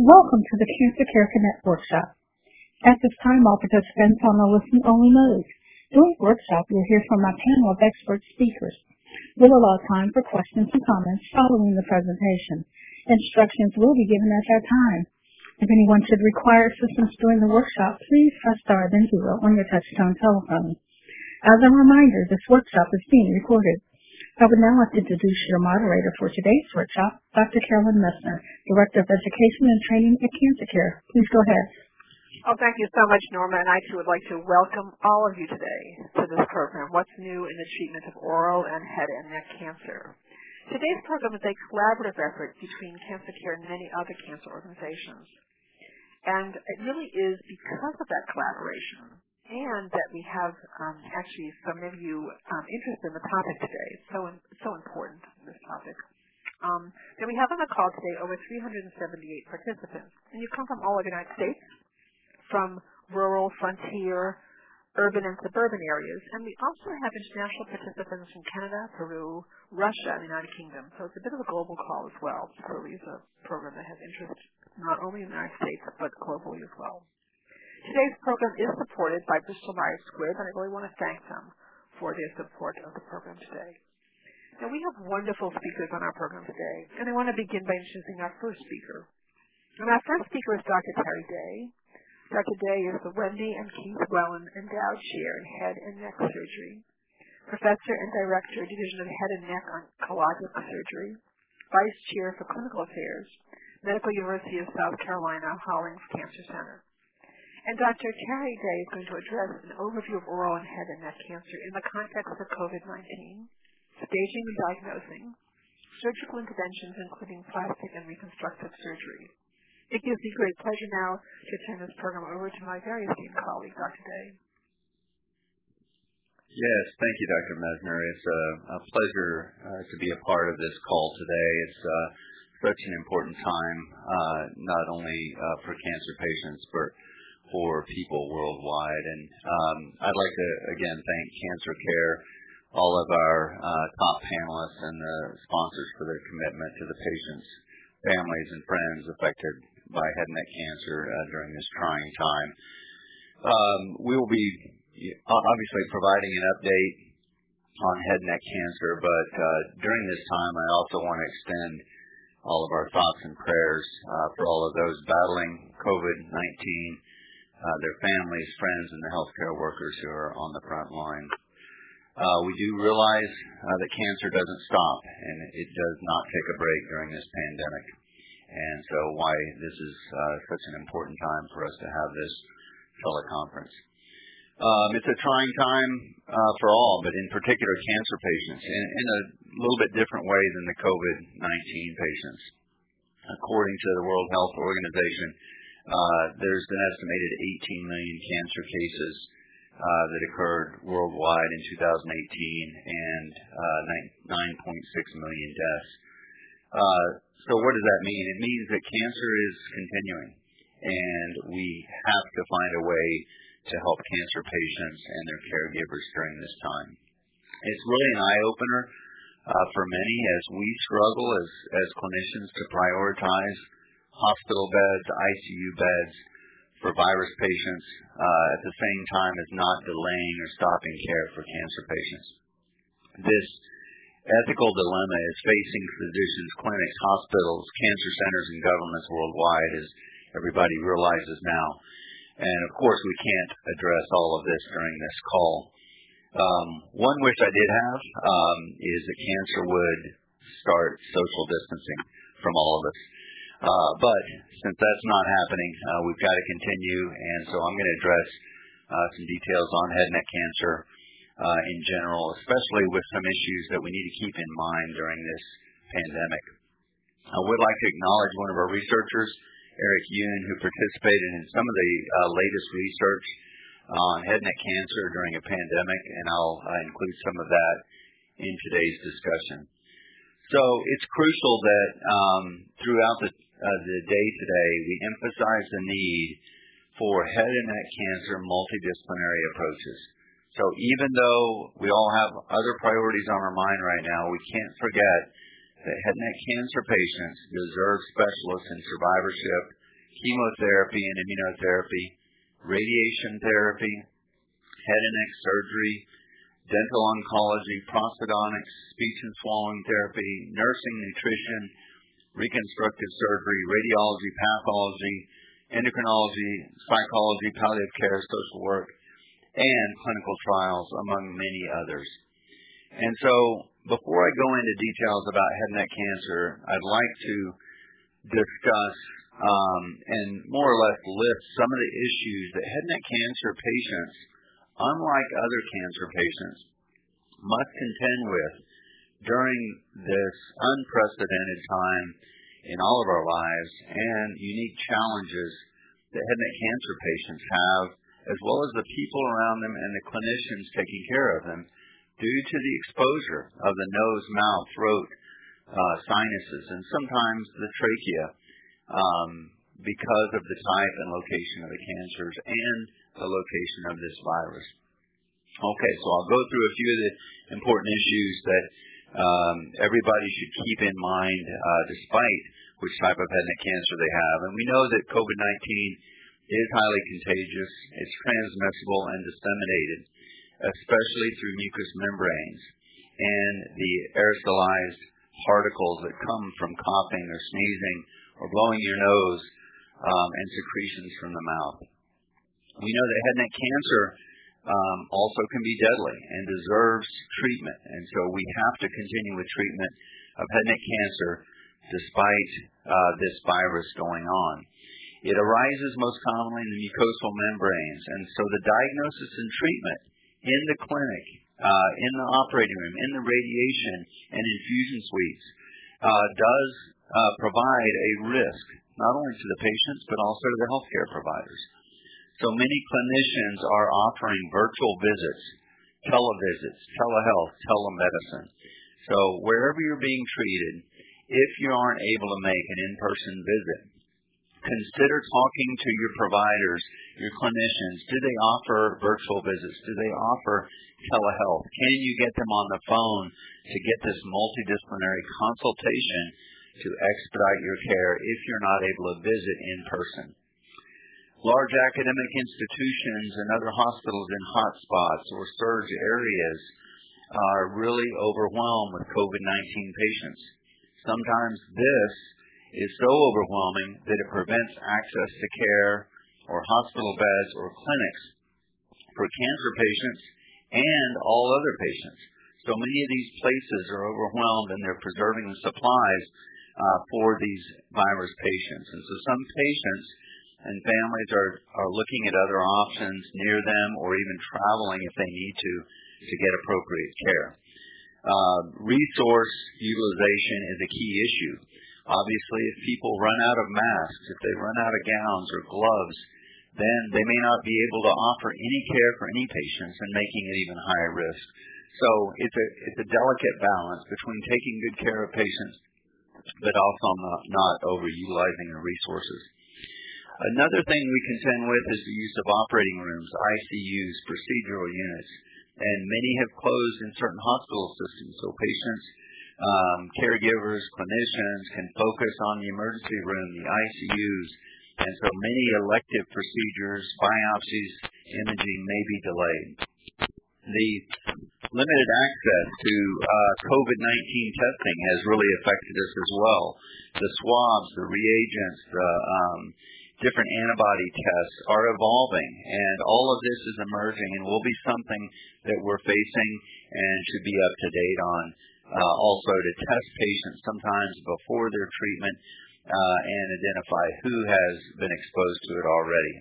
Welcome to the Cancer Care Connect workshop. At this time, all participants are on a listen-only mode. During the workshop, you'll hear from a panel of expert speakers. We'll allow time for questions and comments following the presentation. Instructions will be given at that time. If anyone should require assistance during the workshop, please press star then zero on your touchtone telephone. As a reminder, this workshop is being recorded. I would now like to introduce your moderator for today's workshop, Dr. Carolyn Messner, Director of Education and Training at Cancer Care. Please go ahead. Oh, thank you so much, Norma, and I too would like to welcome all of you today to this program, What's New in the Treatment of Oral and Head and Neck Cancer. Today's program is a collaborative effort between Cancer Care and many other cancer organizations. And it really is because of that collaboration and that we have um, actually some of you um, interested in the topic today. It's so so important this topic. Um, that we have on the call today over 378 participants, and you come from all over the United States, from rural, frontier, urban, and suburban areas, and we also have international participants from Canada, Peru, Russia, and the United Kingdom. So it's a bit of a global call as well. So It's a program that has interest not only in the United States but globally as well. Today's program is supported by Bristol Myers Squibb, and I really want to thank them for their support of the program today. Now, we have wonderful speakers on our program today, and I want to begin by introducing our first speaker. And our first speaker is Dr. Terry Day. Dr. Day is the Wendy and Keith Wellin Endowed Chair in Head and Neck Surgery, Professor and Director, Division of Head and Neck Oncologic Surgery, Vice Chair for Clinical Affairs, Medical University of South Carolina Hollings Cancer Center. And Dr. Terry Day is going to address an overview of oral and head and neck cancer in the context of COVID-19, staging and diagnosing, surgical interventions including plastic and reconstructive surgery. It gives me great pleasure now to turn this program over to my very esteemed colleague, Dr. Day. Yes, thank you, Dr. Messner. It's a, a pleasure uh, to be a part of this call today. It's uh, such an important time, uh, not only uh, for cancer patients, but for people worldwide. And um, I'd like to again thank Cancer Care, all of our uh, top panelists, and the sponsors for their commitment to the patients, families, and friends affected by head and neck cancer uh, during this trying time. Um, we will be obviously providing an update on head and neck cancer, but uh, during this time, I also want to extend all of our thoughts and prayers for all of those battling COVID-19 uh, their families, friends, and the healthcare workers who are on the front line. Uh, we do realize uh, that cancer doesn't stop, and it does not take a break during this pandemic. And so, why this is uh, such an important time for us to have this teleconference. Um, it's a trying time uh, for all, but in particular cancer patients, in, in a little bit different way than the COVID-19 patients. According to the World Health Organization, uh, there's an estimated 18 million cancer cases uh, that occurred worldwide in 2018 and uh, 9.6 million deaths. So what does that mean? It means that cancer is continuing, and we have to find a way to help cancer patients and their caregivers during this time. It's really an eye-opener for many as we struggle as clinicians to prioritize hospital beds, ICU beds for virus patients, uh, at the same time as not delaying or stopping care for cancer patients. This ethical dilemma is facing physicians, clinics, hospitals, cancer centers, and governments worldwide, as everybody realizes now. And of course, we can't address all of this during this call. Um, one wish I did have um, is that cancer would start social distancing from all of us. Uh, but since that's not happening, uh, we've got to continue, and so I'm going to address uh, some details on head and neck cancer in general, especially with some issues that we need to keep in mind during this pandemic. I would like to acknowledge one of our researchers, Eric Yoon, who participated in some of the latest research on head and neck cancer during a pandemic, and I'll include some of that in today's discussion. So it's crucial that um, throughout the uh, the day today, we emphasize the need for head and neck cancer multidisciplinary approaches. So even though we all have other priorities on our mind right now, we can't forget that head and neck cancer patients deserve specialists in survivorship chemotherapy and immunotherapy, radiation therapy, head and neck surgery, dental oncology, prosthodontics, speech and swallowing therapy, nursing, nutrition, reconstructive surgery, radiology, pathology, endocrinology, psychology, palliative care, social work, and clinical trials, among many others. And so, before I go into details about head and neck cancer, I'd like to discuss um, and more or less list some of the issues that head and neck cancer patients, unlike other cancer patients, must contend with during this unprecedented time in all of our lives and unique challenges that head and neck cancer patients have, as well as the people around them and the clinicians taking care of them, due to the exposure of the nose, mouth, throat, uh, sinuses, and sometimes the trachea, um, because of the type and location of the cancers and the location of this virus. Okay, so I'll go through a few of the important issues that everybody should keep in mind, uh, despite which type of head and neck cancer they have. And we know that COVID-19 is highly contagious. It's transmissible and disseminated, especially through mucous membranes and the aerosolized particles that come from coughing or sneezing or blowing your nose um, and secretions from the mouth. We know that head and neck cancer um, also can be deadly and deserves treatment, and so we have to continue with treatment of head and neck cancer despite uh, this virus going on. It arises most commonly in the mucosal membranes, and so the diagnosis and treatment in the clinic, uh, in the operating room, in the radiation and infusion suites uh, does uh, provide a risk not only to the patients but also to the healthcare providers. So many clinicians are offering virtual visits, televisits, telehealth, telemedicine. So wherever you're being treated, if you aren't able to make an in-person visit, consider talking to your providers, your clinicians. Do they offer virtual visits? Do they offer telehealth? Can you get them on the phone to get this multidisciplinary consultation to expedite your care if you're not able to visit in person. Large academic institutions and other hospitals in hotspots or surge areas are really overwhelmed with COVID-19 patients. Sometimes this is so overwhelming that it prevents access to care or hospital beds or clinics for cancer patients and all other patients. So many of these places are overwhelmed and they're preserving supplies uh, for these virus patients. And so some patients and families are, are looking at other options near them or even traveling if they need to to get appropriate care. Uh, resource utilization is a key issue. Obviously, if people run out of masks, if they run out of gowns or gloves, then they may not be able to offer any care for any patients and making it even higher risk. So it's a it's a delicate balance between taking good care of patients but also not, not overutilizing the resources. Another thing we contend with is the use of operating rooms, ICUs, procedural units, and many have closed in certain hospital systems. So patients, um, caregivers, clinicians can focus on the emergency room, the ICUs, and so many elective procedures, biopsies, imaging may be delayed. The limited access to uh, COVID-19 testing has really affected us as well. The swabs, the reagents, the um, different antibody tests are evolving, and all of this is emerging and will be something that we're facing and should be up to date on. Uh, also, to test patients sometimes before their treatment uh, and identify who has been exposed to it already.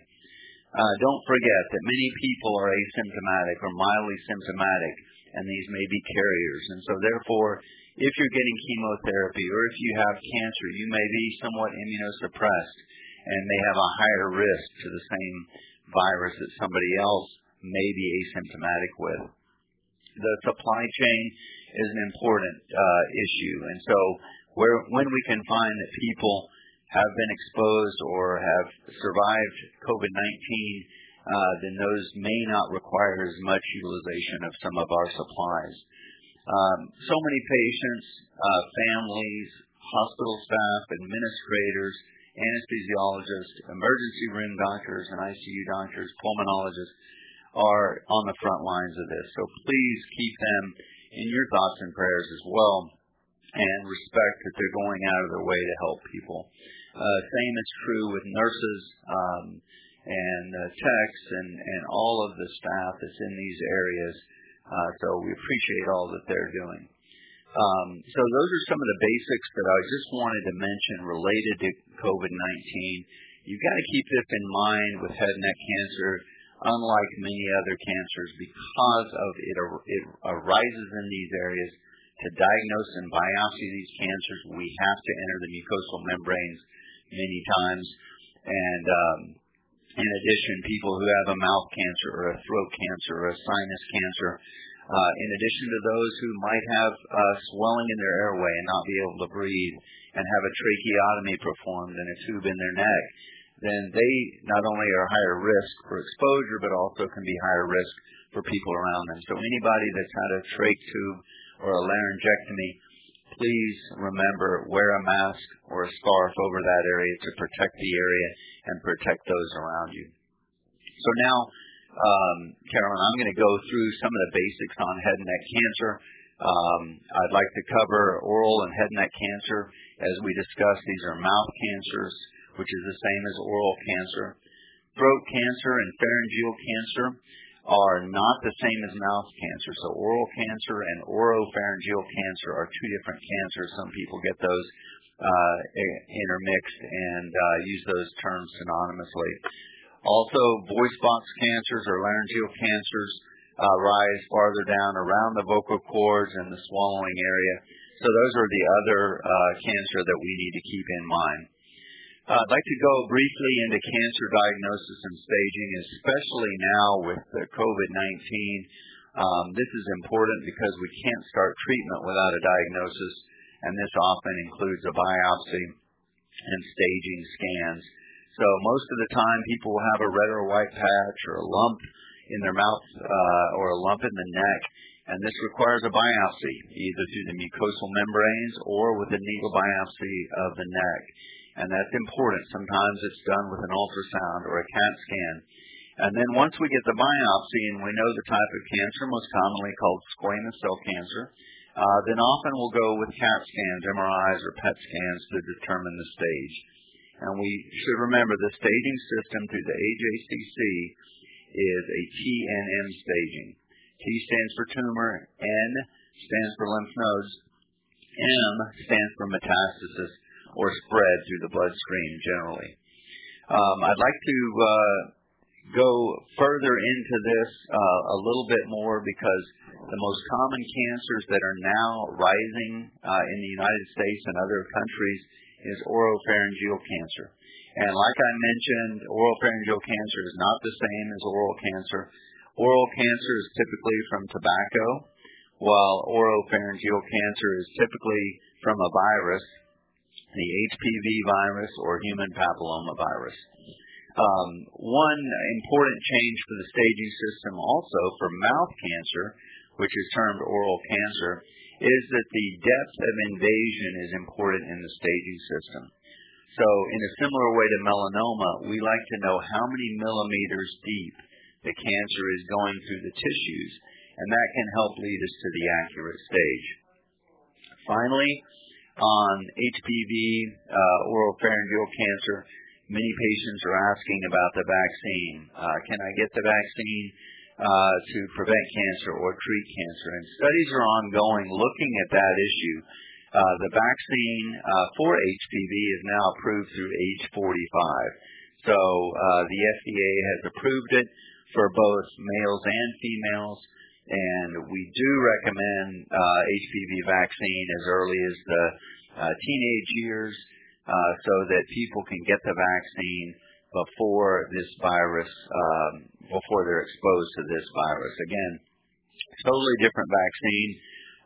Uh, don't forget that many people are asymptomatic or mildly symptomatic and these may be carriers. And so therefore, if you're getting chemotherapy or if you have cancer, you may be somewhat immunosuppressed and may have a higher risk to the same virus that somebody else may be asymptomatic with. The supply chain is an important uh, issue, and so where when we can find that people have been exposed or have survived COVID-19 uh, then those may not require as much utilization of some of our supplies. Um, so many patients, uh, families, hospital staff, administrators, anesthesiologists, emergency room doctors, and ICU doctors, pulmonologists are on the front lines of this. So please keep them in your thoughts and prayers as well and respect that they're going out of their way to help people. Uh, same is true with nurses um, and uh, techs and, and all of the staff that's in these areas. Uh, so we appreciate all that they're doing. Um, so those are some of the basics that I just wanted to mention related to COVID-19. You've got to keep this in mind with head and neck cancer, unlike many other cancers, because of it, arises in these areas. To diagnose and biopsy these cancers, we have to enter the mucosal membranes many times. And um, in addition, people who have a mouth cancer or a throat cancer or a sinus cancer, in addition to those who might have uh, swelling in their airway and not be able to breathe and have a tracheotomy performed and a tube in their neck, then they not only are higher risk for exposure, but also can be higher risk for people around them. So anybody that's had a trach tube or a laryngectomy, please remember wear a mask or a scarf over that area to protect the area and protect those around you. So now Carolyn, I'm going to go through some of the basics on head and neck cancer. Um, I'd like to cover oral and head and neck cancer. As we discussed, these are mouth cancers, which is the same as oral cancer. Throat cancer and pharyngeal cancer are not the same as mouth cancer. So oral cancer and oropharyngeal cancer are two different cancers. Some people get those uh, intermixed and uh, use those terms synonymously. Also, voice box cancers or laryngeal cancers uh, rise farther down around the vocal cords and the swallowing area. So those are the other uh, cancer that we need to keep in mind. Uh, I'd like to go briefly into cancer diagnosis and staging, especially now with the COVID-19. Um, this is important because we can't start treatment without a diagnosis, and this often includes a biopsy and staging scans. So most of the time, people will have a red or white patch or a lump in their mouth uh, or a lump in the neck, and this requires a biopsy, either through the mucosal membranes or with a needle biopsy of the neck. And that's important. Sometimes it's done with an ultrasound or a CAT scan. And then once we get the biopsy and we know the type of cancer, most commonly called squamous cell cancer, uh, then often we'll go with CAT scans, MRIs, or PET scans to determine the stage. And we should remember the staging system through the AJCC is a TNM staging. T stands for tumor, N stands for lymph nodes, M stands for metastasis or spread through the bloodstream generally. Um, I'd like to uh, go further into this uh, a little bit more because the most common cancers that are now rising uh, in the United States and other countries is oropharyngeal cancer. And like I mentioned, oropharyngeal cancer is not the same as oral cancer. Oral cancer is typically from tobacco, while oropharyngeal cancer is typically from a virus, the HPV virus or human papilloma virus. Um, one important change for the staging system also for mouth cancer, which is termed oral cancer, is that the depth of invasion is important in the staging system. So in a similar way to melanoma, we like to know how many millimeters deep the cancer is going through the tissues, and that can help lead us to the accurate stage. Finally, on HPV, uh, oropharyngeal cancer, many patients are asking about the vaccine. Uh, can I get the vaccine? Uh, to prevent cancer or treat cancer. And studies are ongoing looking at that issue. Uh, the vaccine uh, for HPV is now approved through age 45. So the FDA has approved it for both males and females, and we do recommend HPV vaccine as early as the teenage years so that people can get the vaccine before this virus um, before they're exposed to this virus. Again, totally different vaccine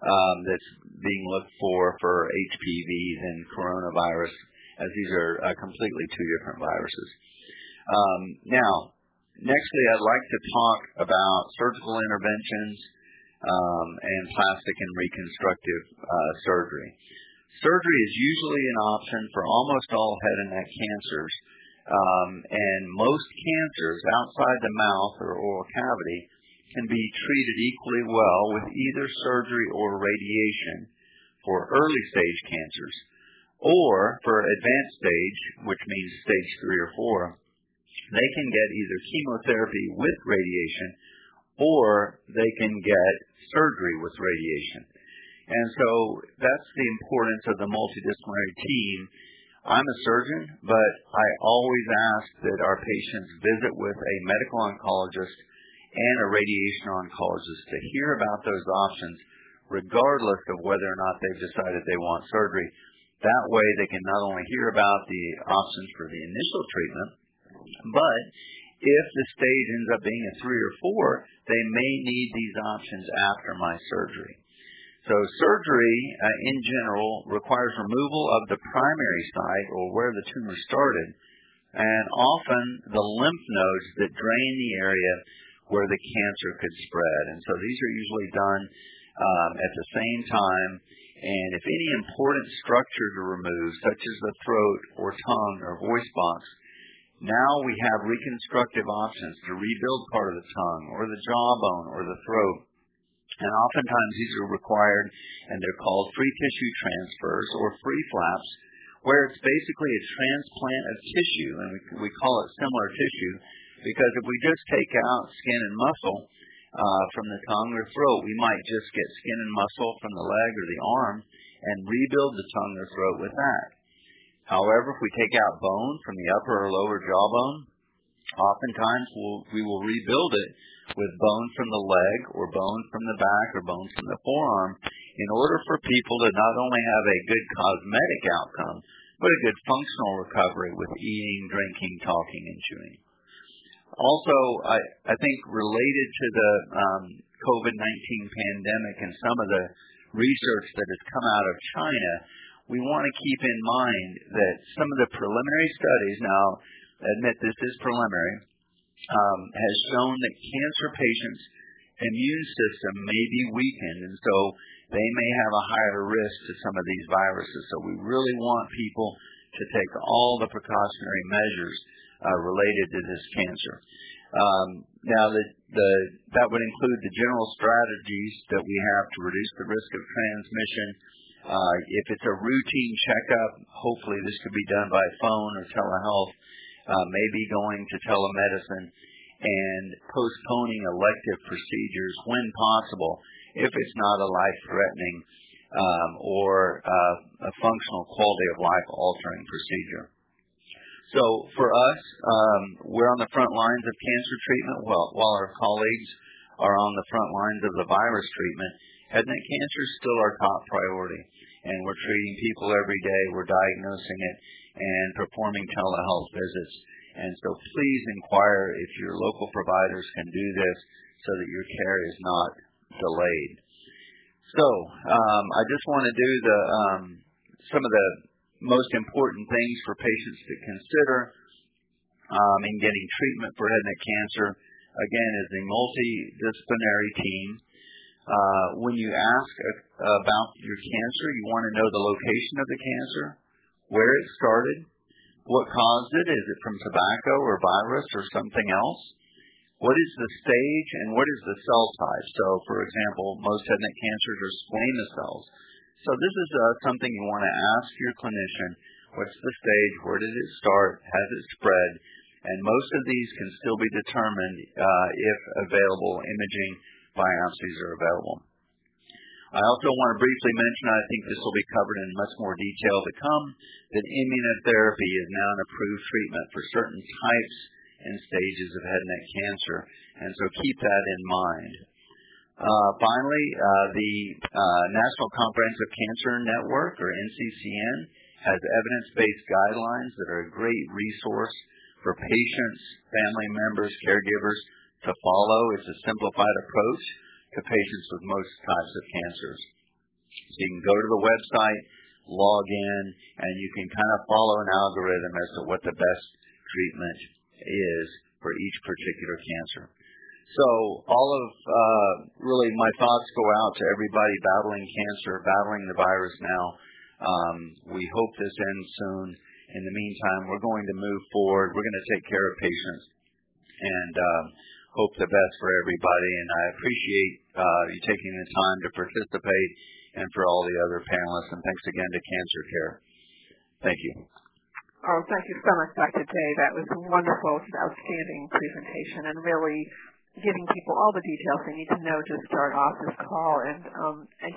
um, that's being looked for for HPV than coronavirus, as these are uh, completely two different viruses. Um, now, nextly, I'd like to talk about surgical interventions um, and plastic and reconstructive uh, surgery. Surgery is usually an option for almost all head and neck cancers, Um, and most cancers outside the mouth or oral cavity can be treated equally well with either surgery or radiation for early stage cancers, or for advanced stage, which means stage three or four, they can get either chemotherapy with radiation or they can get surgery with radiation. And so that's the importance of the multidisciplinary team. I'm a surgeon, but I always ask that our patients visit with a medical oncologist and a radiation oncologist to hear about those options, regardless of whether or not they've decided they want surgery. That way, they can not only hear about the options for the initial treatment, but if the stage ends up being a three or four, they may need these options after my surgery. So surgery, uh, in general, requires removal of the primary site or where the tumor started, and often the lymph nodes that drain the area where the cancer could spread. And so these are usually done um, at the same time. And if any important structure to remove, such as the throat or tongue or voice box, now we have reconstructive options to rebuild part of the tongue or the jawbone or the throat. And oftentimes these are required and they're called free tissue transfers or free flaps, where it's basically a transplant of tissue, and we, we call it similar tissue because if we just take out skin and muscle uh, from the tongue or throat, we might just get skin and muscle from the leg or the arm and rebuild the tongue or throat with that. However, if we take out bone from the upper or lower jawbone, oftentimes we'll, we will rebuild it with bone from the leg or bone from the back or bone from the forearm in order for people to not only have a good cosmetic outcome, but a good functional recovery with eating, drinking, talking, and chewing. Also, I, I think related to the um, COVID-19 pandemic and some of the research that has come out of China, we want to keep in mind that some of the preliminary studies, now admit this is preliminary, has shown that cancer patients' immune system may be weakened, and so they may have a higher risk to some of these viruses. So we really want people to take all the precautionary measures uh, related to this cancer. Um, now, the, the, that would include the general strategies that we have to reduce the risk of transmission uh, if it's a routine checkup, hopefully this could be done by phone or telehealth, maybe going to telemedicine and postponing elective procedures when possible if it's not a life-threatening um, or uh, a functional quality of life altering procedure. So for us, um, we're on the front lines of cancer treatment while, while our colleagues are on the front lines of the virus treatment. Head and neck cancer is still our top priority and we're treating people every day. We're diagnosing it and performing telehealth visits. And so please inquire if your local providers can do this so that your care is not delayed. So um, I just want to do the um, some of the most important things for patients to consider um, in getting treatment for head and neck cancer. Again, is a multidisciplinary team when you ask about your cancer, you want to know the location of the cancer, where it started, what caused it. Is it from tobacco or virus or something else? What is the stage and what is the cell type? So, for example, most head and neck cancers are squamous cells. So this is uh, something you want to ask your clinician. What's the stage? Where did it start? Has it spread? And most of these can still be determined uh, if available imaging biopsies are available. I also want to briefly mention, I think this will be covered in much more detail to come, that immunotherapy is now an approved treatment for certain types and stages of head and neck cancer, and so keep that in mind. Uh, finally, uh, the uh, National Comprehensive Cancer Network, or NCCN, has evidence-based guidelines that are a great resource for patients, family members, caregivers to follow. It's a simplified approach to patients with most types of cancers. So you can go to the website, log in, and you can kind of follow an algorithm as to what the best treatment is for each particular cancer. So all of uh, really my thoughts go out to everybody battling cancer, battling the virus now. Um, we hope this ends soon. In the meantime, we're going to move forward. We're going to take care of patients and um, hope the best for everybody. And I appreciate uh, you taking the time to participate and for all the other panelists. And thanks again to Cancer Care. Thank you. Oh, thank you so much, Dr. Day. That was wonderful. An outstanding presentation and really giving people all the details they need to know to start off this call. And, um, and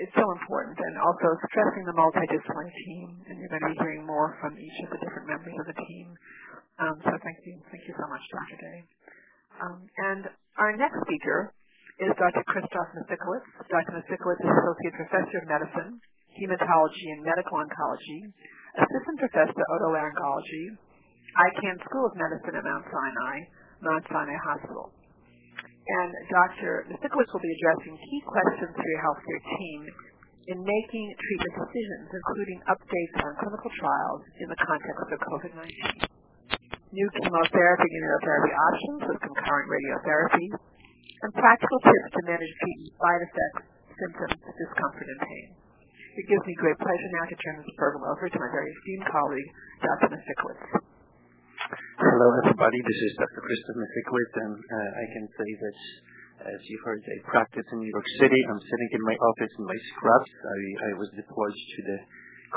it's so important. And also stressing the multidisciplinary team. And you're going to be hearing more from each of the different members of the team. Um, so thank you. Thank you so much, Dr. Day. Um, and our next speaker is Dr. Christoph Misiukiewicz. Dr. Misiukiewicz is Associate Professor of Medicine, Hematology and Medical Oncology, Assistant Professor of Otolaryngology, Icahn School of Medicine at Mount Sinai, Mount Sinai Hospital. And Dr. Misiukiewicz will be addressing key questions for your healthcare team in making treatment decisions, including updates on clinical trials in the context of COVID-19. New chemotherapy and immunotherapy options with concurrent radiotherapy, and practical tips to manage treatment side effects, symptoms, discomfort, and pain. It gives me great pleasure now to turn this program over to my very esteemed colleague, Dr. Misiukiewicz. Hello, everybody. This is Dr. Christoph Misiukiewicz, and uh, I can say that, as you heard, I practice in New York City. I'm sitting in my office in my scrubs. I, I was deployed to the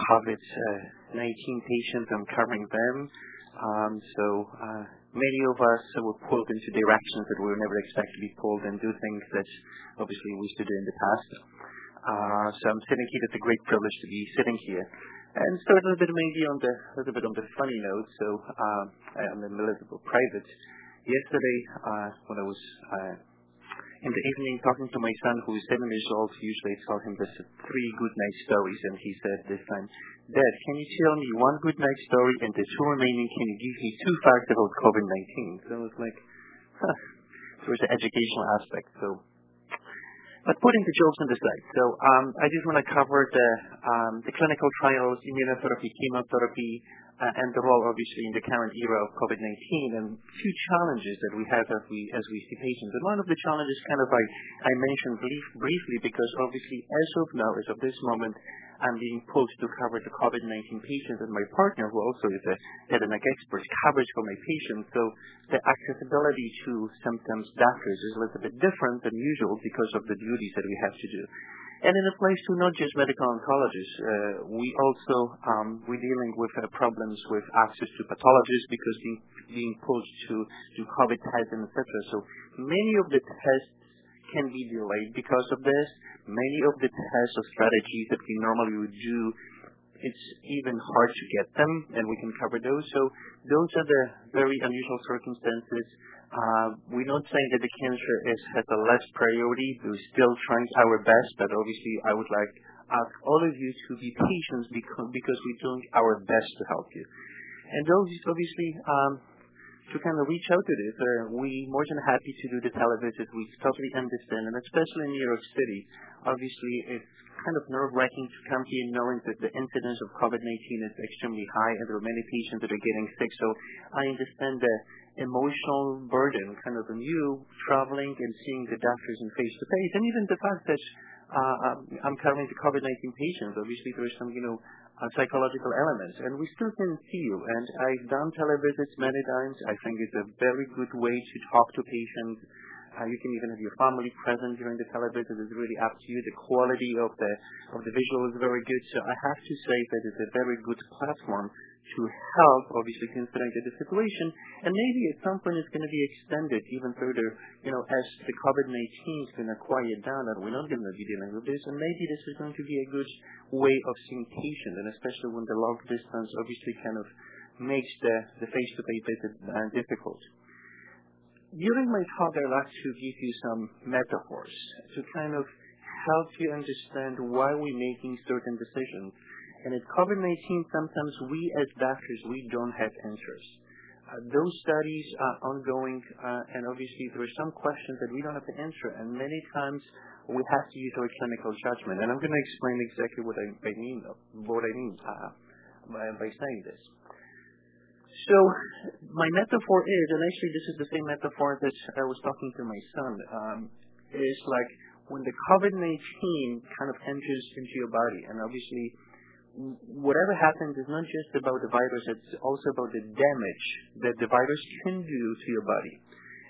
COVID-19 patients. I'm covering them. Um, so uh, many of us were pulled into directions that we would never expected to be pulled and do things that obviously we used to do in the past. Uh, so I'm sitting here. It's a great privilege to be sitting here. And start a little bit maybe on the a little bit on the funny note. So I'm a little private. Yesterday, uh, when I was uh, in the evening talking to my son, who is seven years old, usually I tell him this three good night stories, and he said this time, Dad, can you tell me one good night story, and the two remaining, can you give me two facts about COVID-19? So I was like, huh. There's an educational aspect. So but putting the jokes on the side, so um, I just want to cover the um, the clinical trials, immunotherapy, chemotherapy, uh, and the role, obviously, in the current era of COVID-19, and few challenges that we have as we as we see patients. And one of the challenges, kind of, I I mentioned brief, briefly because obviously, as of now, as of this moment, I'm being pulled to cover the COVID-19 patients, and my partner, who also is a head and neck expert, covers for my patients. So the accessibility to symptoms doctors is a little bit different than usual because of the duties that we have to do. And it applies to not just medical oncologists. Uh, we also um, we're dealing with uh, problems with access to pathologists because being, being pulled to do COVID testing, etc. So many of the tests can be delayed because of this. Many of the tests or strategies that we normally would do, it's even hard to get them, and we can cover those. So those are the very unusual circumstances. Uh, we're not saying that the cancer is has a less priority. We're still trying our best, but obviously I would like ask all of you to be patient because, because we're doing our best to help you. And those obviously um, to kind of reach out to this. Uh, we more than happy to do the televisits. We totally understand, and especially in New York City, obviously it's kind of nerve-wracking to come here knowing that the incidence of COVID-19 is extremely high, and there are many patients that are getting sick. So I understand the emotional burden kind of on you traveling and seeing the doctors in face-to-face, and even the fact that uh, I'm covering the COVID-19 patients. Obviously, there is some, you know, uh, psychological elements, and we still can see you. And I've done televisits many times. I think it's a very good way to talk to patients. Uh, you can even have your family present during the televisit. It's really up to you. The quality of the of the visual is very good. So I have to say that it's a very good platform to help, obviously considering the situation, and maybe at some point it's going to be extended even further, you know, as the COVID-19 is going to quiet down and we're not going to be dealing with this, and maybe this is going to be a good way of seeing patients, and especially when the long distance obviously kind of makes the, face-to-face visit uh, difficult. During my talk, I'd like to give you some metaphors to kind of help you understand why we're making certain decisions and in COVID-19, sometimes we as doctors, we don't have answers. Uh, those studies are ongoing, uh, and obviously there are some questions that we don't have to answer, and many times we have to use our clinical judgment. And I'm going to explain exactly what I, I mean, what I mean uh, by, by saying this. So my metaphor is, and actually this is the same metaphor that I was talking to my son, um, is like when the COVID-19 kind of enters into your body, and obviously whatever happens is not just about the virus, it's also about the damage that the virus can do to your body.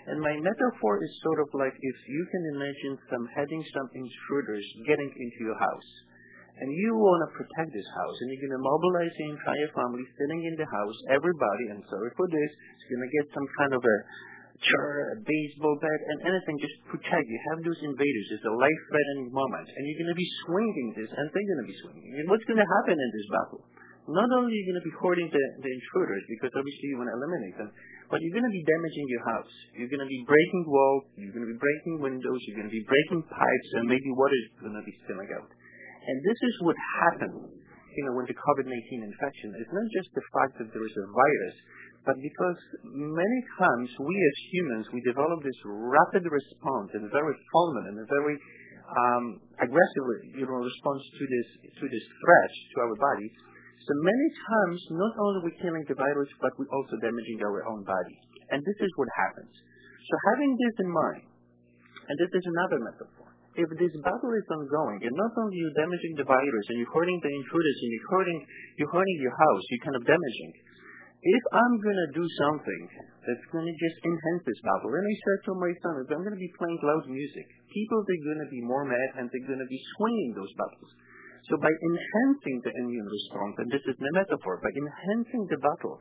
And my metaphor is sort of like if you can imagine some having some intruders getting into your house. And you want to protect this house, and you're going to mobilize the entire family sitting in the house, everybody, and sorry for this, is going to get some kind of a chair, a baseball bat, and anything just protect. You have those invaders. It's a life-threatening moment, and you're going to be swinging this, and they're going to be swinging. And what's going to happen in this battle? Not only are you going to be hurting the, the intruders, because obviously you want to eliminate them, but you're going to be damaging your house. You're going to be breaking walls, you're going to be breaking windows, you're going to be breaking pipes, and maybe water is going to be spilling out. And this is what happens, you know, when the COVID-19 infection. It's not just the fact that there is a virus, but because many times we as humans, we develop this rapid response and very fulminant and a very um, aggressive you know, response to this, to this threat to our body. So many times, not only are we killing the virus, but we're also damaging our own body. And this is what happens. So having this in mind, and this is another metaphor, if this battle is ongoing, and not only you're damaging the virus and you're hurting the intruders and you're hurting, you're hurting your house, you're kind of damaging, if I'm going to do something that's going to just enhance this battle, and I said to my son, if I'm going to be playing loud music, people are going to be more mad and they're going to be swinging those battles. So by enhancing the immune response, and this is the metaphor, by enhancing the battle,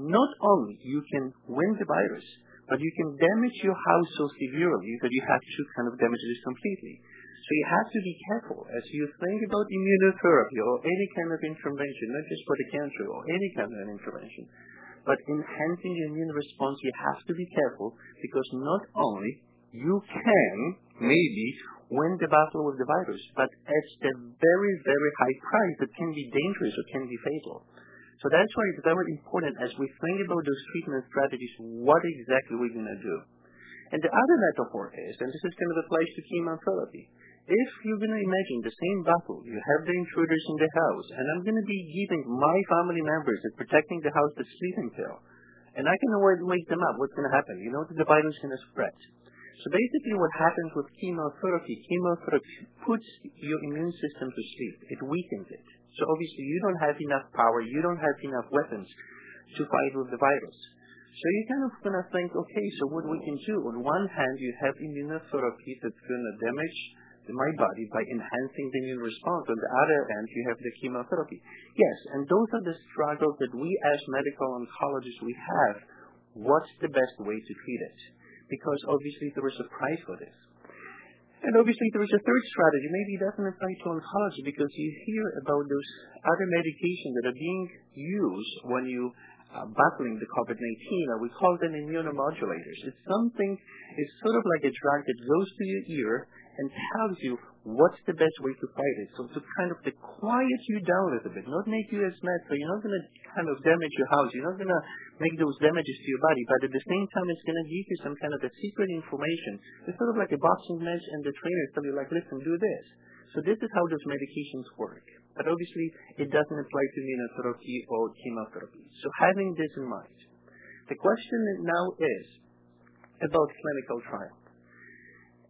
not only you can win the virus, but you can damage your house so severely that you have to kind of damage this completely. So you have to be careful as you think about immunotherapy or any kind of intervention, not just for the cancer or any kind of intervention, but enhancing the immune response, you have to be careful because not only you can maybe win the battle with the virus, but at a very, very high price that can be dangerous or can be fatal. So that's why it's very important as we think about those treatment strategies, what exactly we're going to do. And the other metaphor is, and this is kind of applies to chemotherapy, if you're going to imagine the same battle, you have the intruders in the house, and I'm going to be giving my family members and protecting the house the sleeping pill, and I can avoid wake them up, what's going to happen? You know the virus is going to spread. So basically what happens with chemotherapy, chemotherapy puts your immune system to sleep. It weakens it. So obviously you don't have enough power, you don't have enough weapons to fight with the virus. So you're kind of going to think, okay, so what we can do? On one hand, you have immunotherapy that's going to damage my body by enhancing the immune response. On the other end, you have the chemotherapy. Yes, and those are the struggles that we as medical oncologists we have. What's the best way to treat it? Because obviously there is a price for this. And obviously there is a third strategy. Maybe it doesn't apply to oncology because you hear about those other medications that are being used when you uh, battling the COVID-19, and we call them immunomodulators. It's something, it's sort of like a drug that goes to your ear and tells you what's the best way to fight it. So to kind of to quiet you down a little bit, not make you as mad, so you're not going to kind of damage your house, you're not going to make those damages to your body, but at the same time it's going to give you some kind of a secret information. It's sort of like a boxing match and the trainer tell you like, listen, do this. So this is how those medications work. But obviously it doesn't apply to immunotherapy or chemotherapy. So having this in mind, the question now is about clinical trial.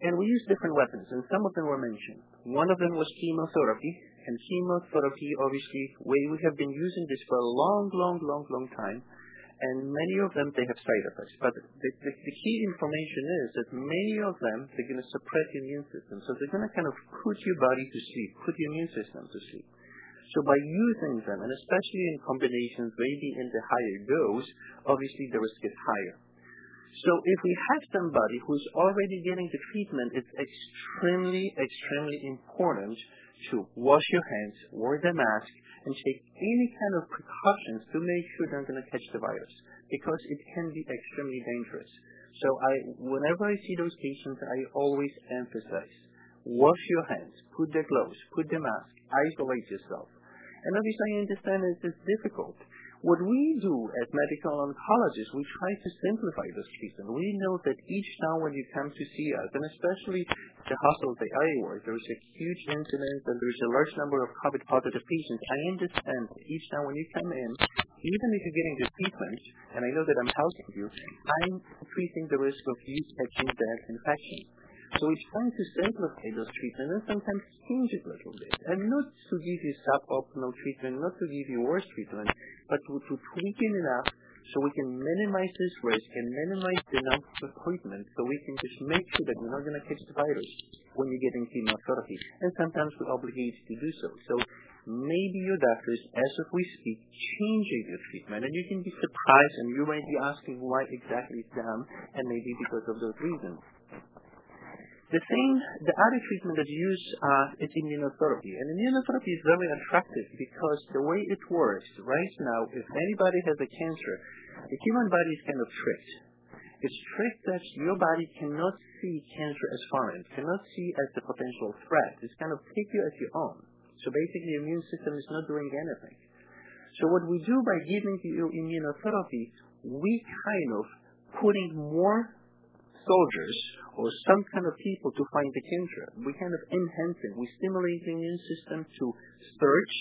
And we use different weapons, and some of them were mentioned. One of them was chemotherapy, and chemotherapy, obviously, we, we have been using this for a long, long, long, long time, and many of them, they have side effects. But the, the, the key information is that many of them, they're going to suppress the immune system. So they're going to kind of put your body to sleep, put your immune system to sleep. So by using them, and especially in combinations, maybe in the higher dose, obviously the risk is higher. So if we have somebody who's already getting the treatment, it's extremely, extremely important to wash your hands, wear the mask, and take any kind of precautions to make sure they're not going to catch the virus because it can be extremely dangerous. So whenever I see those patients, I always emphasize, wash your hands, put the gloves, put the mask, isolate yourself. And obviously I understand it's difficult. What we do as medical oncologists, we try to simplify this treatment. We know that each time when you come to see us, and especially the hospital that I work, there's a huge incidence and there's a large number of COVID positive patients. I understand each time when you come in, even if you're getting the treatment, and I know that I'm helping you, I'm increasing the risk of you catching that infection. So we're trying to simplify those treatments and sometimes change it a little bit. And not to give you suboptimal treatment, not to give you worse treatment, but to, tweak it enough so we can minimize this risk and minimize the number of appointments so we can just make sure that you're not going to catch the virus when you're getting chemotherapy. And sometimes we're obligated to do so. So maybe your doctors, as of we speak, changing your treatment. And you can be surprised and you might be asking why exactly it's done and maybe because of those reasons. The same, the other treatment that's used uh, is immunotherapy. And immunotherapy is very attractive because the way it works right now, if anybody has a cancer, the human body is kind of tricked. It's tricked that your body cannot see cancer as foreign, cannot see as a potential threat. It's kind of take you as your own. So basically, the immune system is not doing anything. So what we do by giving you immunotherapy, we kind of putting more soldiers or some kind of people to find the cancer. We kind of enhance it. We stimulate the immune system to search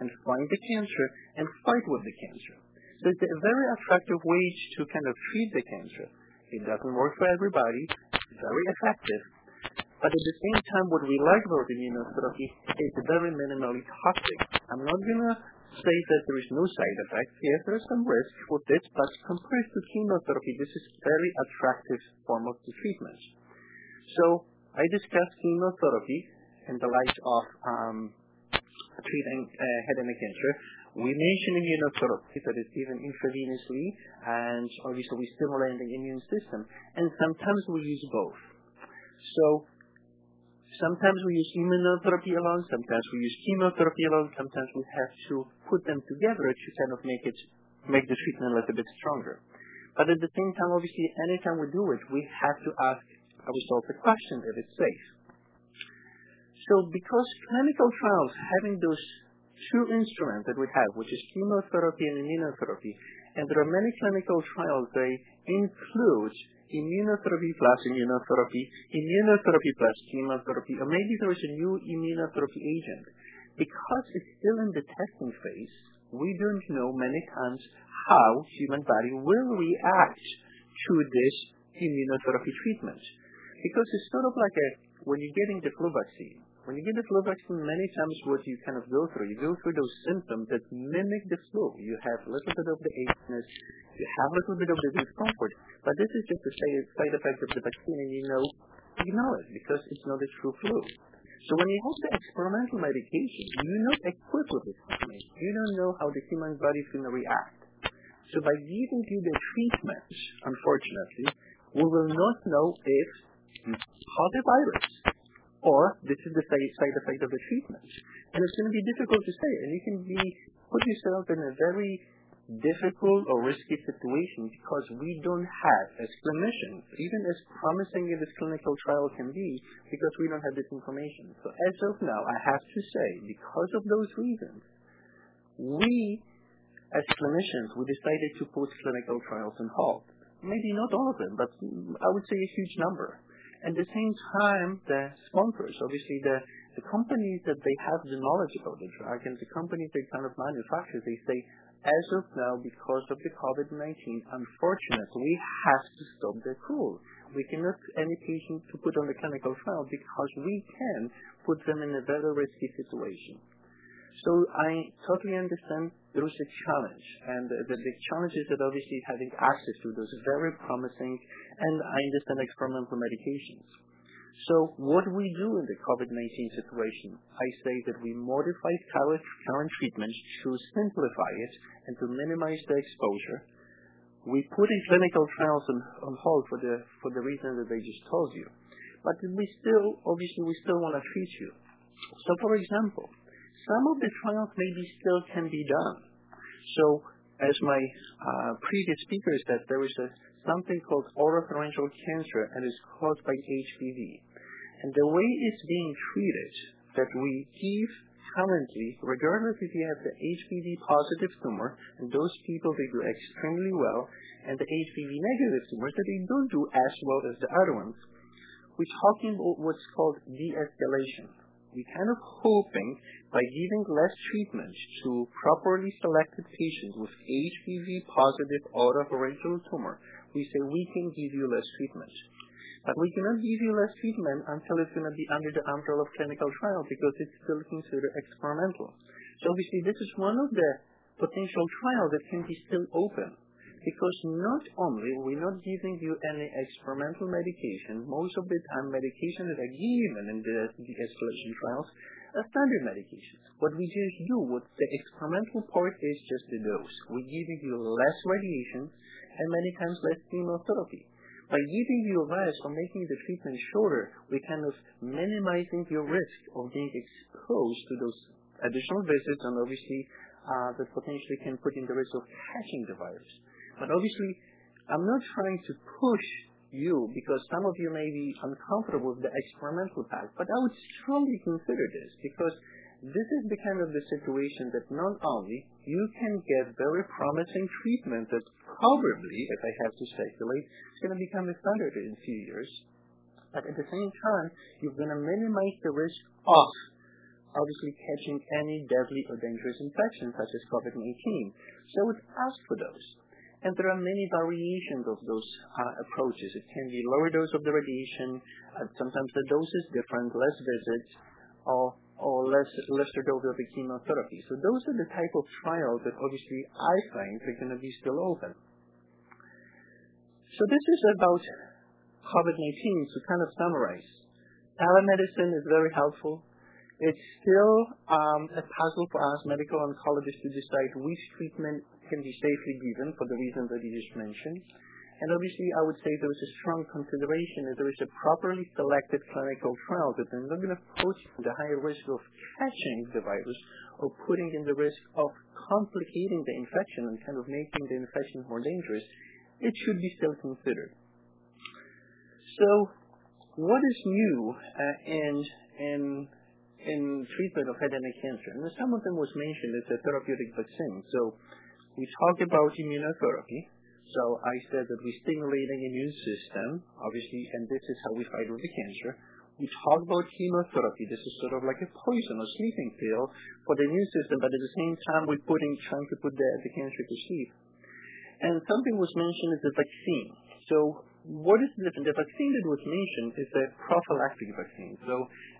and find the cancer and fight with the cancer. So it's a very attractive way to kind of treat the cancer. It doesn't work for everybody. It's very effective. But at the same time, what we like about immunotherapy is very minimally toxic. I'm not going to say that there is no side effects. Yes, there is some risk with this, but compared to chemotherapy, this is a very attractive form of the treatment. So I discussed chemotherapy in the light of um, treating uh, head and neck cancer. We mentioned immunotherapy that is given intravenously, and obviously we stimulate the immune system, and sometimes we use both. So sometimes we use immunotherapy alone, sometimes we use chemotherapy alone, sometimes we have to put them together to kind of make it make the treatment a little bit stronger. But at the same time, obviously, anytime we do it, we have to ask ourselves the question if it's safe. So because clinical trials having those two instruments that we have, which is chemotherapy and immunotherapy, and there are many clinical trials, they include immunotherapy plus immunotherapy, immunotherapy plus chemotherapy, or maybe there is a new immunotherapy agent. Because it's still in the testing phase, we don't know many times how human body will react to this immunotherapy treatment. Because it's sort of like a, when you're getting the flu vaccine, when you get the flu vaccine, many times what you kind of go through, you go through those symptoms that mimic the flu. You have a little bit of the achiness, you have a little bit of the discomfort, but this is just a side effect of the vaccine, and you know, ignore it because it's not a true flu. So when you have the experimental medication, you're not equipped with this information. You don't know how the human body is going to react. So by giving you the treatment, unfortunately, we will not know if you caught the virus or this is the side effect of the treatment. And it's going to be difficult to say, and you can be put yourself in a very difficult or risky situation because we don't have, as clinicians, even as promising as this clinical trial can be, because we don't have this information. So as of now, I have to say, because of those reasons, we, as clinicians, we decided to put clinical trials on hold. Maybe not all of them, but I would say a huge number. At the same time, the sponsors, obviously the, the companies that they have the knowledge about the drug and the companies that kind of manufacture, they say, as of now, because of the COVID-19, unfortunately, we have to stop the accrual. We cannot any patient to put on the clinical trial because we can put them in a very risky situation. So I totally understand there is a challenge, and the, the challenge is that obviously having access to those very promising, and I understand experimental medications. So what do we do in the COVID-19 situation, I say that we modify current, treatments to simplify it and to minimize the exposure. We put in clinical trials on, hold for the reason that they just told you, but we still obviously we still want to treat you. So for example, some of the trials maybe still can be done. So as my uh, previous speaker said, there is a, something called oropharyngeal cancer and it's caused by HPV. And the way it's being treated, that we give currently, regardless if you have the HPV positive tumor, and those people they do extremely well, and the HPV negative tumors that they don't do as well as the other ones, we're talking about what's called de-escalation. We're kind of hoping by giving less treatment to properly selected patients with HPV positive oropharyngeal tumor, we say we can give you less treatment. But we cannot give you less treatment until it's going to be under the umbrella of clinical trial because it's still considered experimental. So obviously this is one of the potential trials that can be still open because not only we're not giving you any experimental medication, most of the time medication that are given in the de-escalation trials are standard medications. What we just do with the experimental part is just the dose. We're giving you less radiation and many times less chemotherapy. By giving you a virus or making the treatment shorter, we're kind of minimizing your risk of being exposed to those additional visits and obviously uh, that potentially can put in the risk of catching the virus. But obviously, I'm not trying to push you because some of you may be uncomfortable with the experimental path, but I would strongly consider this because this is the kind of the situation that not only you can get very promising treatment that probably, if I have to speculate, is going to become the standard in a few years, but at the same time, you're going to minimize the risk of obviously catching any deadly or dangerous infection such as COVID-19. So I would ask for those. And there are many variations of those uh, approaches. It can be lower dose of the radiation, sometimes the dose is different, less visits, or or less lesser dose of the chemotherapy. So those are the type of trials that obviously I think are going to be still open. So this is about COVID-19 to kind of summarize. Telemedicine is very helpful. It's still um, a puzzle for us medical oncologists to decide which treatment can be safely given for the reasons that you just mentioned. And obviously, I would say there is a strong consideration that there is a properly selected clinical trial that is not going to put the higher risk of catching the virus or putting in the risk of complicating the infection and kind of making the infection more dangerous. It should be still considered. So, what is new uh, in treatment of head and neck cancer? And some of them was mentioned as a therapeutic vaccine. We talked about immunotherapy so I said that we're stimulating immune system, obviously, and this is how we fight with the cancer. We talk about chemotherapy. This is sort of like a poison or sleeping pill for the immune system, but at the same time we're putting, trying to put the, the cancer to sleep. And something was mentioned as a vaccine. So what is the, the vaccine that was mentioned is a prophylactic vaccine. So,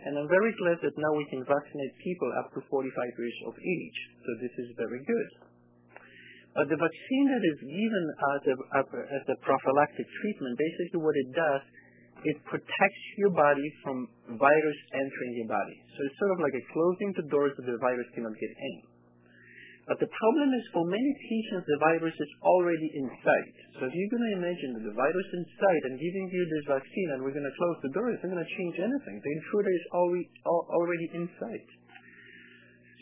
and I'm very glad that now we can vaccinate people up to 45 years of age. So this is very good. Uh, the vaccine that is given as a, as a prophylactic treatment, basically what it does, it protects your body from virus entering your body. So it's sort of like a closing the doors so the virus cannot get in. But the problem is for many patients, the virus is already inside. So if you're going to imagine that the virus is inside and giving you this vaccine and we're going to close the doors, it's not going to change anything. The intruder is already, already inside.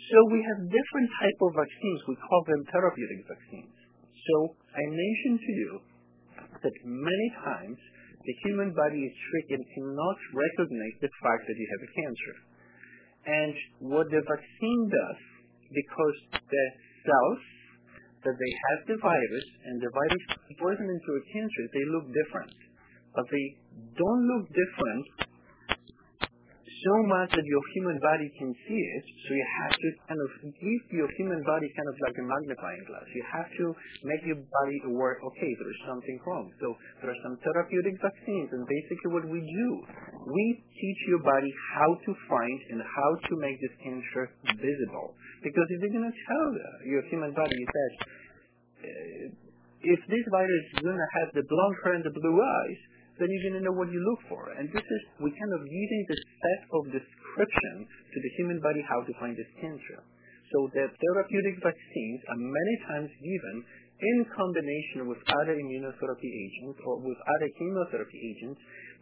So we have different type of vaccines. We call them therapeutic vaccines. So I mentioned to you that many times the human body is tricked and cannot recognize the fact that you have a cancer. And what the vaccine does, because the cells that they have the virus and the virus poison into a cancer, they look different. But they don't look different so much that your human body can see it, so you have to kind of give your human body kind of like a magnifying glass. You have to make your body aware, okay, there is something wrong. So there are some therapeutic vaccines, and basically what we do, we teach your body how to find and how to make this cancer visible. Because if you're going to tell your human body that uh, if this virus is going to have the blonde hair and the blue eyes, then you're going to know what you look for. And this is, we kind of giving this set of description to the human body how to find this cancer. So the therapeutic vaccines are many times given in combination with other immunotherapy agents or with other chemotherapy agents,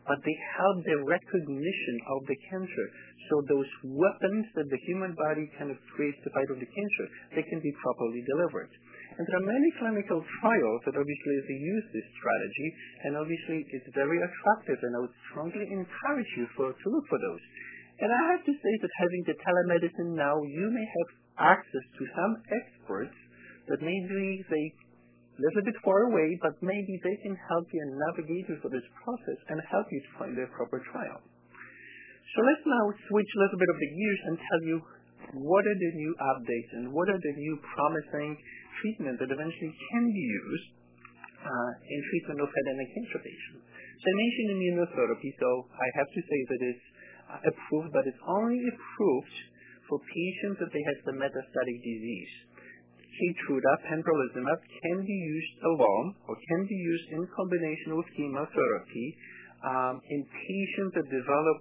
but they help the recognition of the cancer. So those weapons that the human body kind of creates to fight with the cancer, they can be properly delivered. And there are many clinical trials that obviously use this strategy, and obviously it's very attractive, and I would strongly encourage you to look for those. And I have to say that having the telemedicine now, you may have access to some experts that maybe they a little bit far away, but maybe they can help you and navigate you through this process and help you to find the proper trial. So let's now switch a little bit of the gears and tell you what are the new updates and what are the new promising treatment that eventually can be used uh, in treatment of head and neck cancer patients. I mentioned immunotherapy, so I have to say that it's uh, approved, but it's only approved for patients that they have the metastatic disease. Keytruda, pembrolizumab, can be used alone or can be used in combination with chemotherapy um, in patients that develop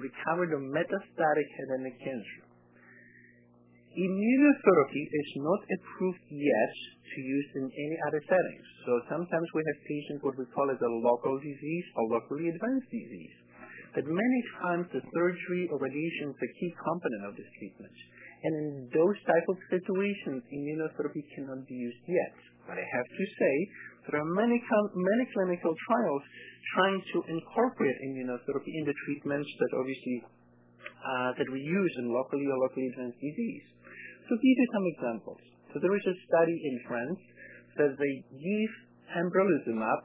recovered or metastatic head and neck cancer. Immunotherapy is not approved yet to use in any other settings. So sometimes we have patients what we call as a local disease or locally advanced disease. But many times the surgery or radiation is a key component of this treatment. And in those type of situations, immunotherapy cannot be used yet. But I have to say, there are many, many clinical trials trying to incorporate immunotherapy in the treatments that obviously uh, that we use in locally or locally advanced disease. So these are some examples. So there is a study in France that they give pembrolizumab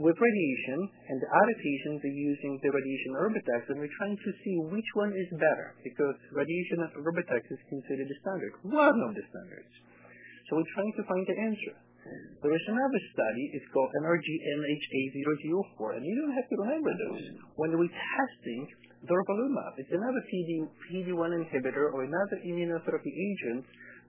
with radiation, and the other patients are using the radiation Erbitux, and we're trying to see which one is better, because radiation Erbitux is considered the standard, one of the standards. So we're trying to find the answer. There is another study, it's called NRG-HN004, and you don't have to remember those. When we're testing durvalumab, it's another PD, PD-1 inhibitor or another immunotherapy agent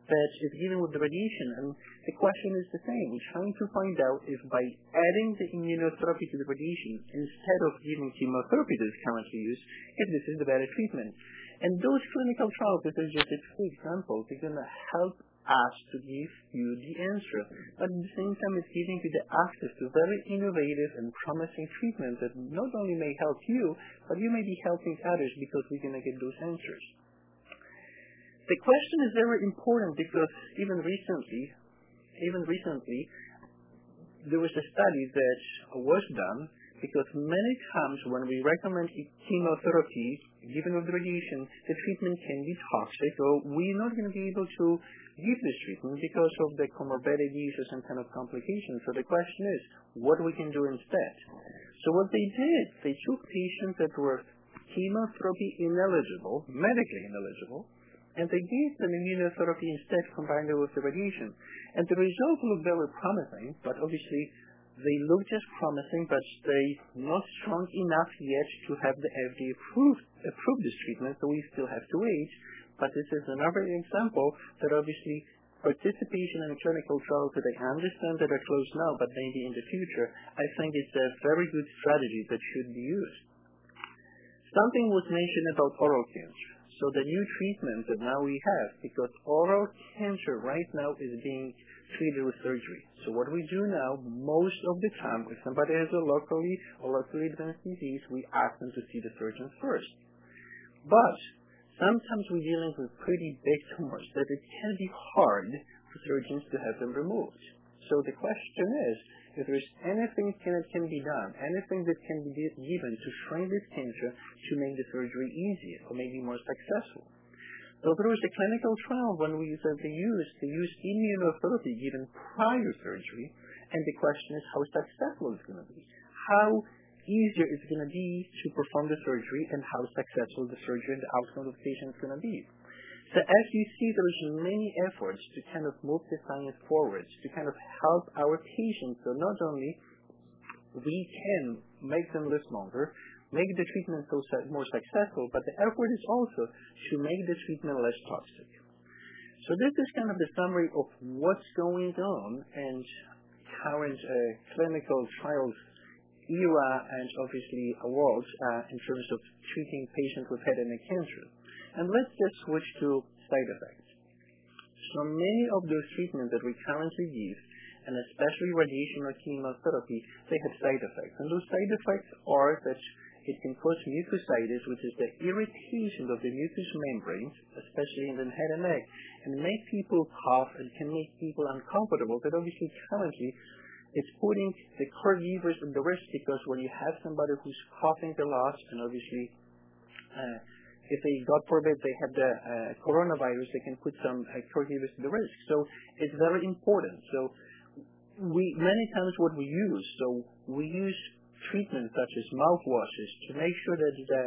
that is given with the radiation. And the question is the same. We're trying to find out if by adding the immunotherapy to the radiation instead of giving chemotherapy that is currently used, if this is the better treatment. And those clinical trials, this is just a few examples, are going to help us to give you the answer. But at the same time, it's giving you the access to very innovative and promising treatments that not only may help you, but you may be helping others because we're going to get those answers. The question is very important because even recently, even recently, there was a study that was done because many times when we recommend chemotherapy given with radiation, the treatment can be toxic or we're not going to be able to give this treatment because of the comorbidities or some kind of complications. So the question is, what we can do instead? So what they did, they took patients that were chemotherapy ineligible, medically ineligible, and they gave them immunotherapy instead combined with the radiation. And the results look very promising, but obviously they look just promising, but they're not strong enough yet to have the FDA approve, approve this treatment, so we still have to wait. But this is another example that obviously participation in clinical trials that I understand that are closed now, but maybe in the future, I think it's a very good strategy that should be used. Something was mentioned about oral cancer. So the new treatment that now we have, because oral cancer right now is being treated with surgery. So what we do now, most of the time, if somebody has a locally or locally advanced disease, we ask them to see the surgeon first. But sometimes we're dealing with pretty big tumors that it can be hard for surgeons to have them removed. So the question is, if there's anything that can be done, anything that can be given to shrink this cancer to make the surgery easier or maybe more successful. So there was a clinical trial when we said they used immunotherapy given prior surgery, and the question is how successful it's going to be. How easier it's going to be to perform the surgery and how successful the surgery and the outcome of the patient is going to be. So as you see, there's many efforts to kind of move the science forward, to kind of help our patients. So not only we can make them live longer, make the treatment so more successful, but the effort is also to make the treatment less toxic. So this is kind of the summary of what's going on and current uh, clinical trials era and obviously world uh, in terms of treating patients with head and neck cancer. And let's just switch to side effects. So many of those treatments that we currently use, and especially radiation or chemotherapy, they have side effects. And those side effects are that it can cause mucositis, which is the irritation of the mucous membranes, especially in the head and neck, and make people cough and can make people uncomfortable. But obviously currently it's putting the caregivers at the risk because when you have somebody who's coughing a lot and obviously uh, if they, God forbid, they have the uh, coronavirus, they can put some uh, caregivers at the risk. So it's very important. So we many times what we use, so we use treatments such as mouthwashes to make sure that the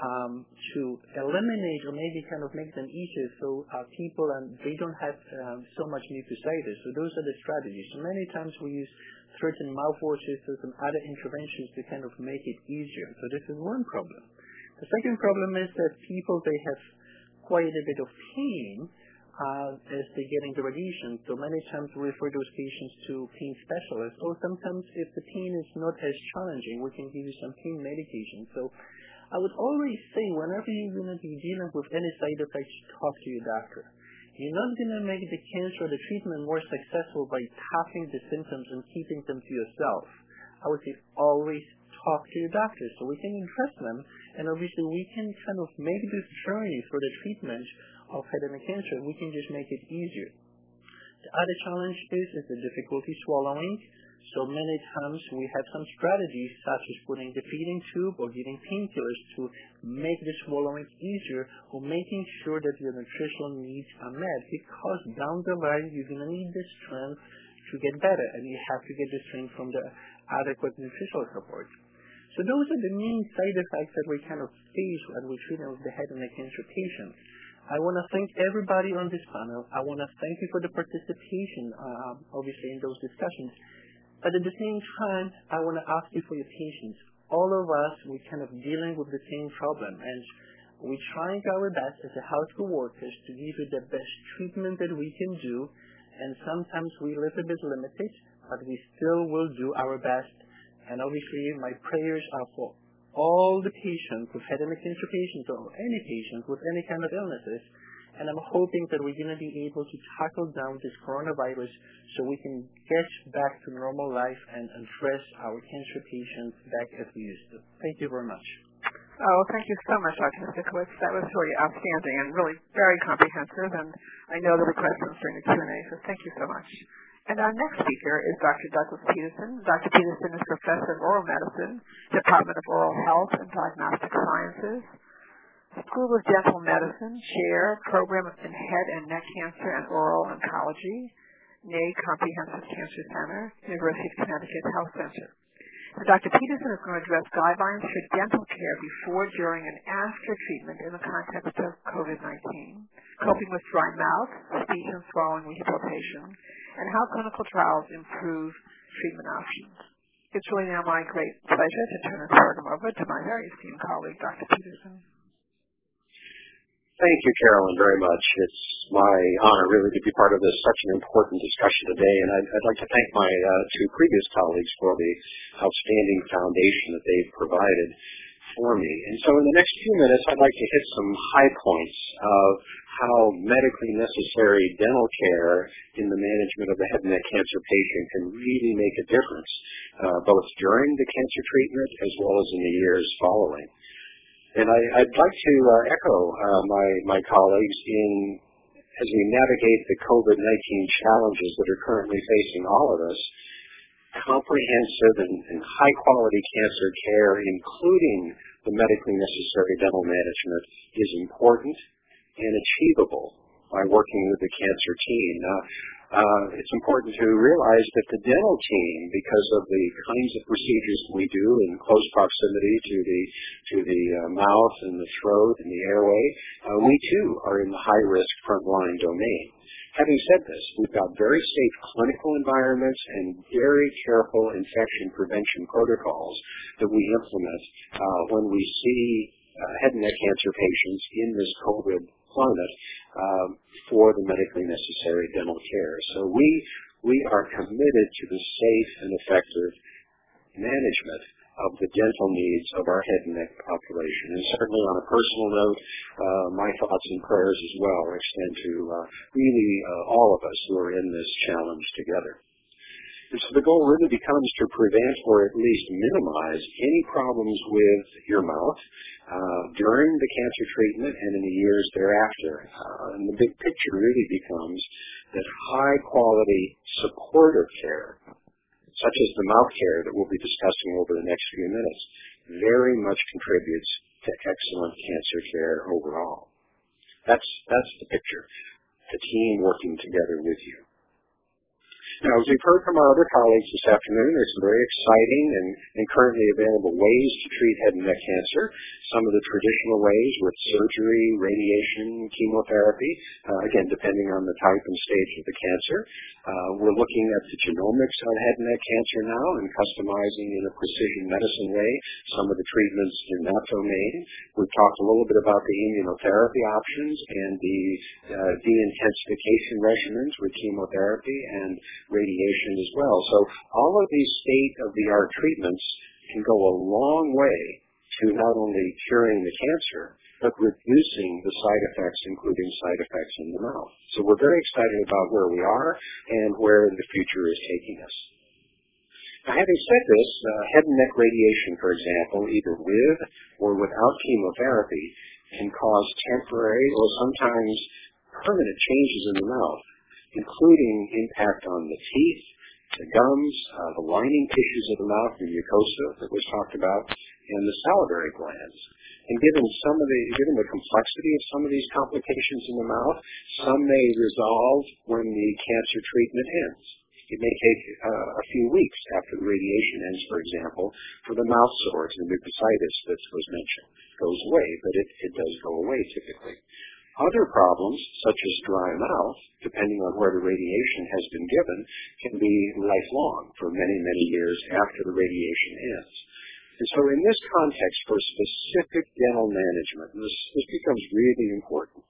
um, to eliminate or maybe kind of make them easier so uh, people and they don't have um, so much mucositis. So those are the strategies. So many times we use certain mouthwashes or some other interventions to kind of make it easier. So this is one problem. The second problem is that people they have quite a bit of pain as they get into radiation. So many times we refer those patients to pain specialists. Or sometimes if the pain is not as challenging, we can give you some pain medication. So I would always say whenever you're going to be dealing with any side effects, talk to your doctor. You're not going to make the cancer or the treatment more successful by tapping the symptoms and keeping them to yourself. I would say always talk to your doctor so we can address them and obviously we can kind of make this journey for the treatment of head and neck cancer. We can just make it easier. The other challenge is, is the difficulty swallowing. So many times we have some strategies such as putting the feeding tube or giving painkillers to make the swallowing easier or making sure that your nutritional needs are met because down the line you're going to need the strength to get better and you have to get the strength from the adequate nutritional support. So those are the main side effects that we kind of face when we treat with the head and neck cancer patients. I want to thank everybody on this panel. I want to thank you for the participation, uh, obviously, in those discussions. But at the same time, I want to ask you for your patience. All of us, we're kind of dealing with the same problem, and we're trying our best as a healthcare workers to give you the best treatment that we can do, and sometimes we're a little bit limited, but we still will do our best. And obviously, my prayers are for all the patients with head and neck cancer patients or any patients with any kind of illnesses and I'm hoping that we're going to be able to tackle down this coronavirus so we can get back to normal life and address our cancer patients back as we used to. Thank you very much. Oh, thank you so much, Dr. Misiukiewicz. That was really outstanding and really very comprehensive, and I know there'll be questions during the Q&A, so thank you so much. And our next speaker is Dr. Douglas Peterson. Dr. Peterson is Professor of Oral Medicine, Department of Oral Health and Diagnostic Sciences, School of Dental Medicine, Chair, Program in Head and Neck Cancer and Oral Oncology, Neag Comprehensive Cancer Center, University of Connecticut Health Center. So Dr. Peterson is going to address guidelines for dental care before, during, and after treatment in the context of COVID-19, coping with dry mouth, speech and swallowing rehabilitation, and how clinical trials improve treatment options. It's really now my great pleasure to turn this program over to my very esteemed colleague, Dr. Peterson. Thank you, Carolyn, very much. It's my honor really to be part of this such an important discussion today, and I'd, I'd like to thank my uh, two previous colleagues for the outstanding foundation that they've provided for me. And so in the next few minutes, I'd like to hit some high points of how medically necessary dental care in the management of the head and neck cancer patient can really make a difference, uh, both during the cancer treatment as well as in the years following. And I, would like to uh, echo uh, my, my colleagues in as we navigate the COVID-19 challenges that are currently facing all of us, comprehensive and, and high quality cancer care, including the medically necessary dental management, is important and achievable by working with the cancer team. Uh, it's important to realize that the dental team, because of the kinds of procedures we do in close proximity to the to the uh, mouth and the throat and the airway, uh, we too are in the high risk frontline domain. Having said this, we've got very safe clinical environments and very careful infection prevention protocols that we implement uh, when we see uh, head and neck cancer patients in this COVID climate um, for the medically necessary dental care. So we we are committed to the safe and effective management of the dental needs of our head and neck population. And certainly on a personal note, uh, my thoughts and prayers as well extend to uh, really uh, all of us who are in this challenge together. So the goal really becomes to prevent or at least minimize any problems with your mouth uh, during the cancer treatment and in the years thereafter. Uh, and the big picture really becomes that high quality supportive care, such as the mouth care that we'll be discussing over the next few minutes, very much contributes to excellent cancer care overall. That's, that's the picture. The team working together with you. Now, as we've heard from our other colleagues this afternoon, there's some very exciting and, and currently available ways to treat head and neck cancer. Some of the traditional ways with surgery, radiation, chemotherapy, uh, again, depending on the type and stage of the cancer. Uh, we're looking at the genomics on head and neck cancer now and customizing in a precision medicine way some of the treatments in that domain. We've talked a little bit about the immunotherapy options and the uh, de-intensification regimens with chemotherapy and radiation as well. So all of these state-of-the-art treatments can go a long way to not only curing the cancer, but reducing the side effects, including side effects in the mouth. So we're very excited about where we are and where the future is taking us. Now, having said this, uh, head and neck radiation, for example, either with or without chemotherapy, can cause temporary or sometimes permanent changes in the mouth, including impact on the teeth, the gums, uh, the lining tissues of the mouth, the mucosa that was talked about, and the salivary glands. And given some of the given the complexity of some of these complications in the mouth, some may resolve when the cancer treatment ends. It may take uh, a few weeks after the radiation ends, for example, for the mouth sores and mucositis that was mentioned goes away, but it, it does go away typically. Other problems, such as dry mouth, depending on where the radiation has been given, can be lifelong for many, many years after the radiation ends. And so in this context, for specific dental management, this, this becomes really important.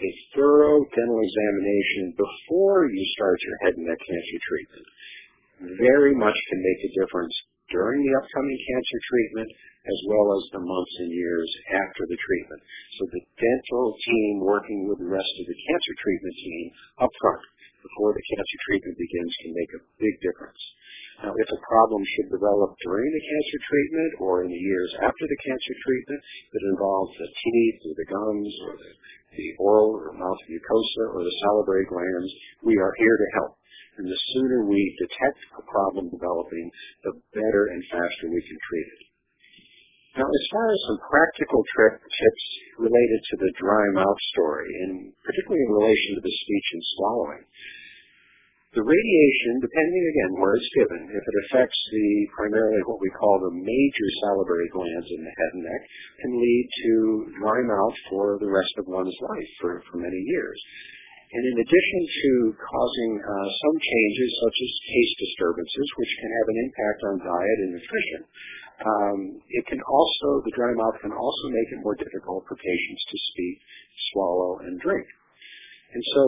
A thorough dental examination before you start your head and neck cancer treatment very much can make a difference during the upcoming cancer treatment as well as the months and years after the treatment. So the dental team working with the rest of the cancer treatment team up front before the cancer treatment begins can make a big difference. Now, if a problem should develop during the cancer treatment or in the years after the cancer treatment that involves the teeth or the gums or the, the oral or mouth mucosa or the salivary glands, we are here to help. And the sooner we detect a problem developing, the better and faster we can treat it. Now, as far as some practical tips related to the dry mouth story, and particularly in relation to the speech and swallowing, the radiation, depending again where it's given, if it affects the primarily what we call the major salivary glands in the head and neck, can lead to dry mouth for the rest of one's life for, for many years. And in addition to causing uh, some changes such as taste disturbances, which can have an impact on diet and nutrition, Um, it can also, the dry mouth can also make it more difficult for patients to speak, swallow, and drink. And so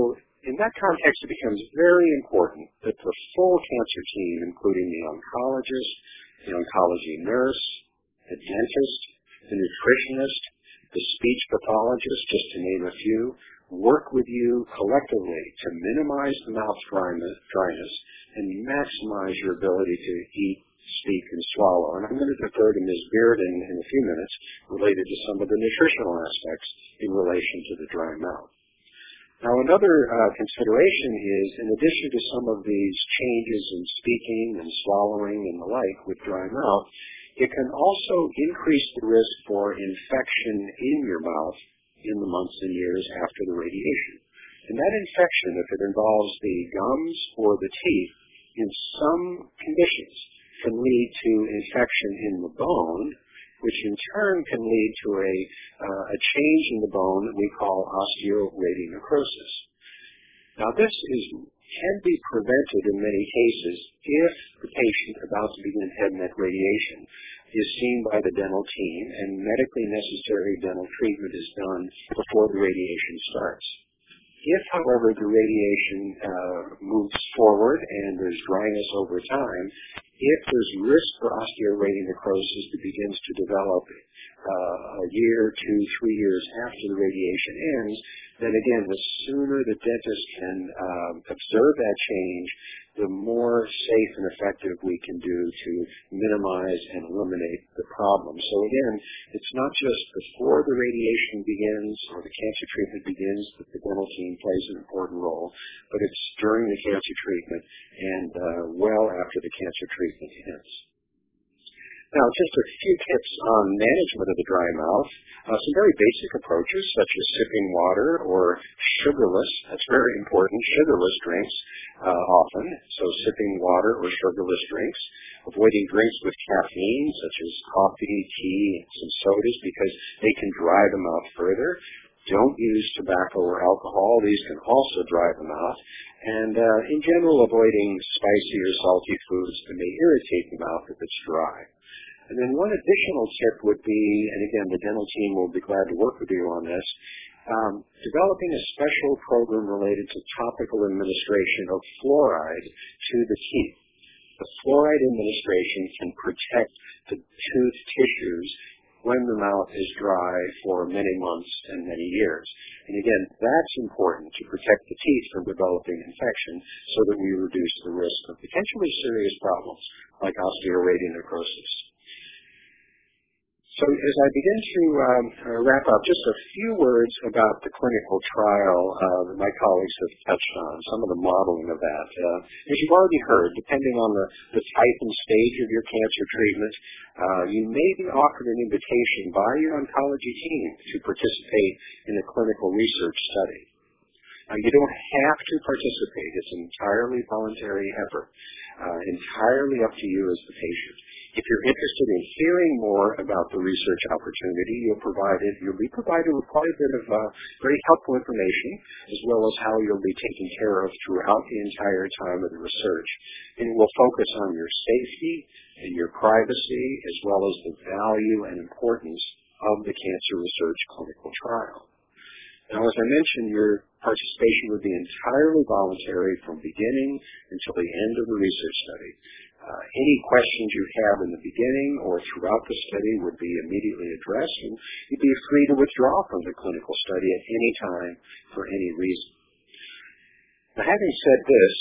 in that context, it becomes very important that the full cancer team, including the oncologist, the oncology nurse, the dentist, the nutritionist, the speech pathologist, just to name a few, work with you collectively to minimize the mouth dryness and maximize your ability to eat speak and swallow. And I'm going to defer to Ms. Beard in, in a few minutes related to some of the nutritional aspects in relation to the dry mouth. Now, another uh, consideration is, in addition to some of these changes in speaking and swallowing and the like with dry mouth, it can also increase the risk for infection in your mouth in the months and years after the radiation. And that infection, if it involves the gums or the teeth, in some conditions can lead to infection in the bone, which in turn can lead to a, uh, a change in the bone that we call osteoradionecrosis. Now this is, can be prevented in many cases if the patient about to begin head and neck radiation is seen by the dental team and medically necessary dental treatment is done before the radiation starts. If, however, the radiation uh, moves forward and there's dryness over time, if there's risk for osteoradionecrosis that begins to develop uh, a year, two, three years after the radiation ends, then again, the sooner the dentist can um, observe that change, the more safe and effective we can do to minimize and eliminate the problem. So again, it's not just before the radiation begins or the cancer treatment begins that the dental team plays an important role, but it's during the cancer treatment and uh, well after the cancer treatment ends. Now, just a few tips on management of the dry mouth. Uh, some very basic approaches, such as sipping water or sugarless. That's very important. Sugarless drinks uh, often. So sipping water or sugarless drinks. Avoiding drinks with caffeine, such as coffee, tea, some sodas, because they can dry the mouth further. Don't use tobacco or alcohol. These can also dry the mouth. And uh, in general, avoiding spicy or salty foods that may irritate the mouth if it's dry. And then one additional tip would be, and again, the dental team will be glad to work with you on this, um, developing a special program related to topical administration of fluoride to the teeth. The fluoride administration can protect the tooth tissues when the mouth is dry for many months and many years. And again, that's important to protect the teeth from developing infection so that we reduce the risk of potentially serious problems like osteoradionecrosis. So as I begin to um, wrap up, just a few words about the clinical trial uh, that my colleagues have touched on, some of the modeling of that. Uh, as you've already heard, depending on the, the type and stage of your cancer treatment, uh, you may be offered an invitation by your oncology team to participate in a clinical research study. Now, you don't have to participate. It's an entirely voluntary effort, uh, entirely up to you as the patient. If you're interested in hearing more about the research opportunity, you'll, you'll be provided with quite a bit of uh, very helpful information, as well as how you'll be taken care of throughout the entire time of the research. And it will focus on your safety and your privacy, as well as the value and importance of the cancer research clinical trial. Now, as I mentioned, your participation would be entirely voluntary from beginning until the end of the research study. Uh, any questions you have in the beginning or throughout the study would be immediately addressed, and you'd be free to withdraw from the clinical study at any time for any reason. Now, having said this,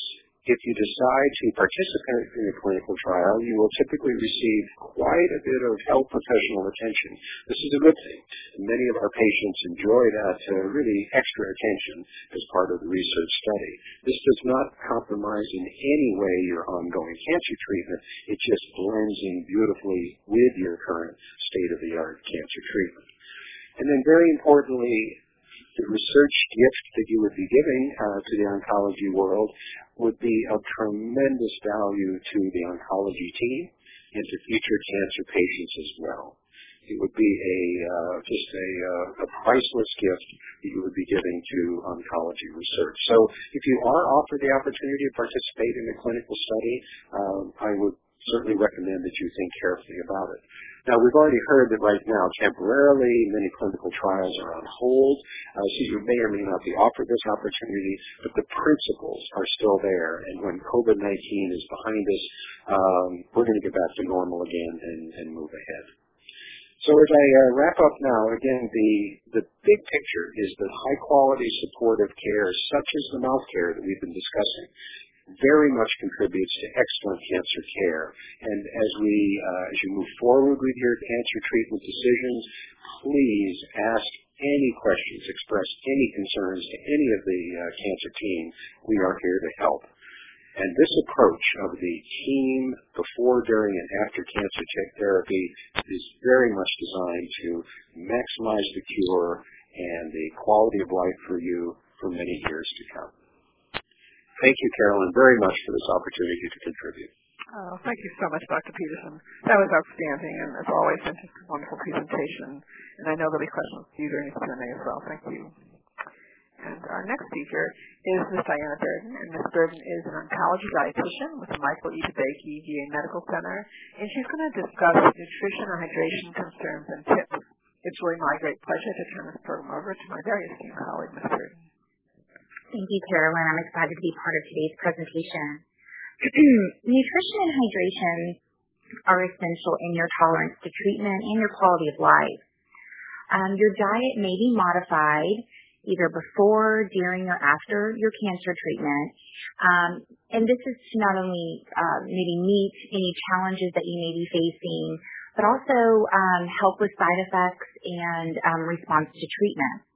if you decide to participate in a clinical trial, you will typically receive quite a bit of health professional attention. This is a good thing. Many of our patients enjoy that uh, really extra attention as part of the research study. This does not compromise in any way your ongoing cancer treatment. It just blends in beautifully with your current state-of-the-art cancer treatment. And then very importantly, the research gift that you would be giving uh, to the oncology world would be of tremendous value to the oncology team and to future cancer patients as well. It would be a uh, just a, uh, a priceless gift that you would be giving to oncology research. So, if you are offered the opportunity to participate in a clinical study, um, I would certainly recommend that you think carefully about it. Now, we've already heard that right now, temporarily, many clinical trials are on hold, uh, so you may or may not be offered this opportunity, but the principles are still there. And when COVID-19 is behind us, um, we're going to get back to normal again and, and move ahead. So as I uh, wrap up now, again, the, the big picture is that high quality supportive care, such as the mouth care that we've been discussing, very much contributes to excellent cancer care. And as we, uh, as you move forward with your cancer treatment decisions, please ask any questions, express any concerns to any of the uh, cancer team. We are here to help. And this approach of the team before, during, and after cancer therapy is very much designed to maximize the cure and the quality of life for you for many years to come. Thank you, Carolyn, very much for this opportunity to contribute. Oh, thank you so much, Dr. Peterson. That was outstanding, and as always, such a wonderful presentation. And I know there'll be questions for you during the Q&A as well. Thank you. And our next speaker is Ms. Diana Burden, and Ms. Burden is an oncology dietitian with the Michael E. DeBakey VA Medical Center, and she's going to discuss nutrition and hydration concerns and tips. It's really my great pleasure to turn this program over to my very esteemed colleague, Ms. Burden. Thank you, Carolyn. I'm excited to be part of today's presentation. Nutrition and hydration are essential in your tolerance to treatment and your quality of life. Um, your diet may be modified either before, during, or after your cancer treatment. Um, and this is to not only uh, maybe meet any challenges that you may be facing, but also um, help with side effects and um, response to treatment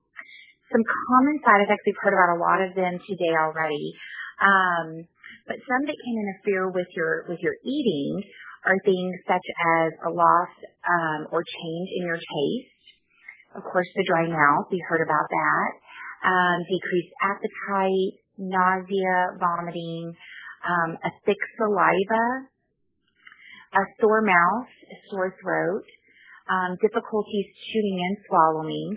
some common side effects. We've heard about a lot of them today already. Um, but some that can interfere with your with your eating are things such as a loss um, or change in your taste. Of course, the dry mouth, we heard about that. Um, decreased appetite, nausea, vomiting, um, a thick saliva, a sore mouth, a sore throat, um, difficulties chewing and swallowing,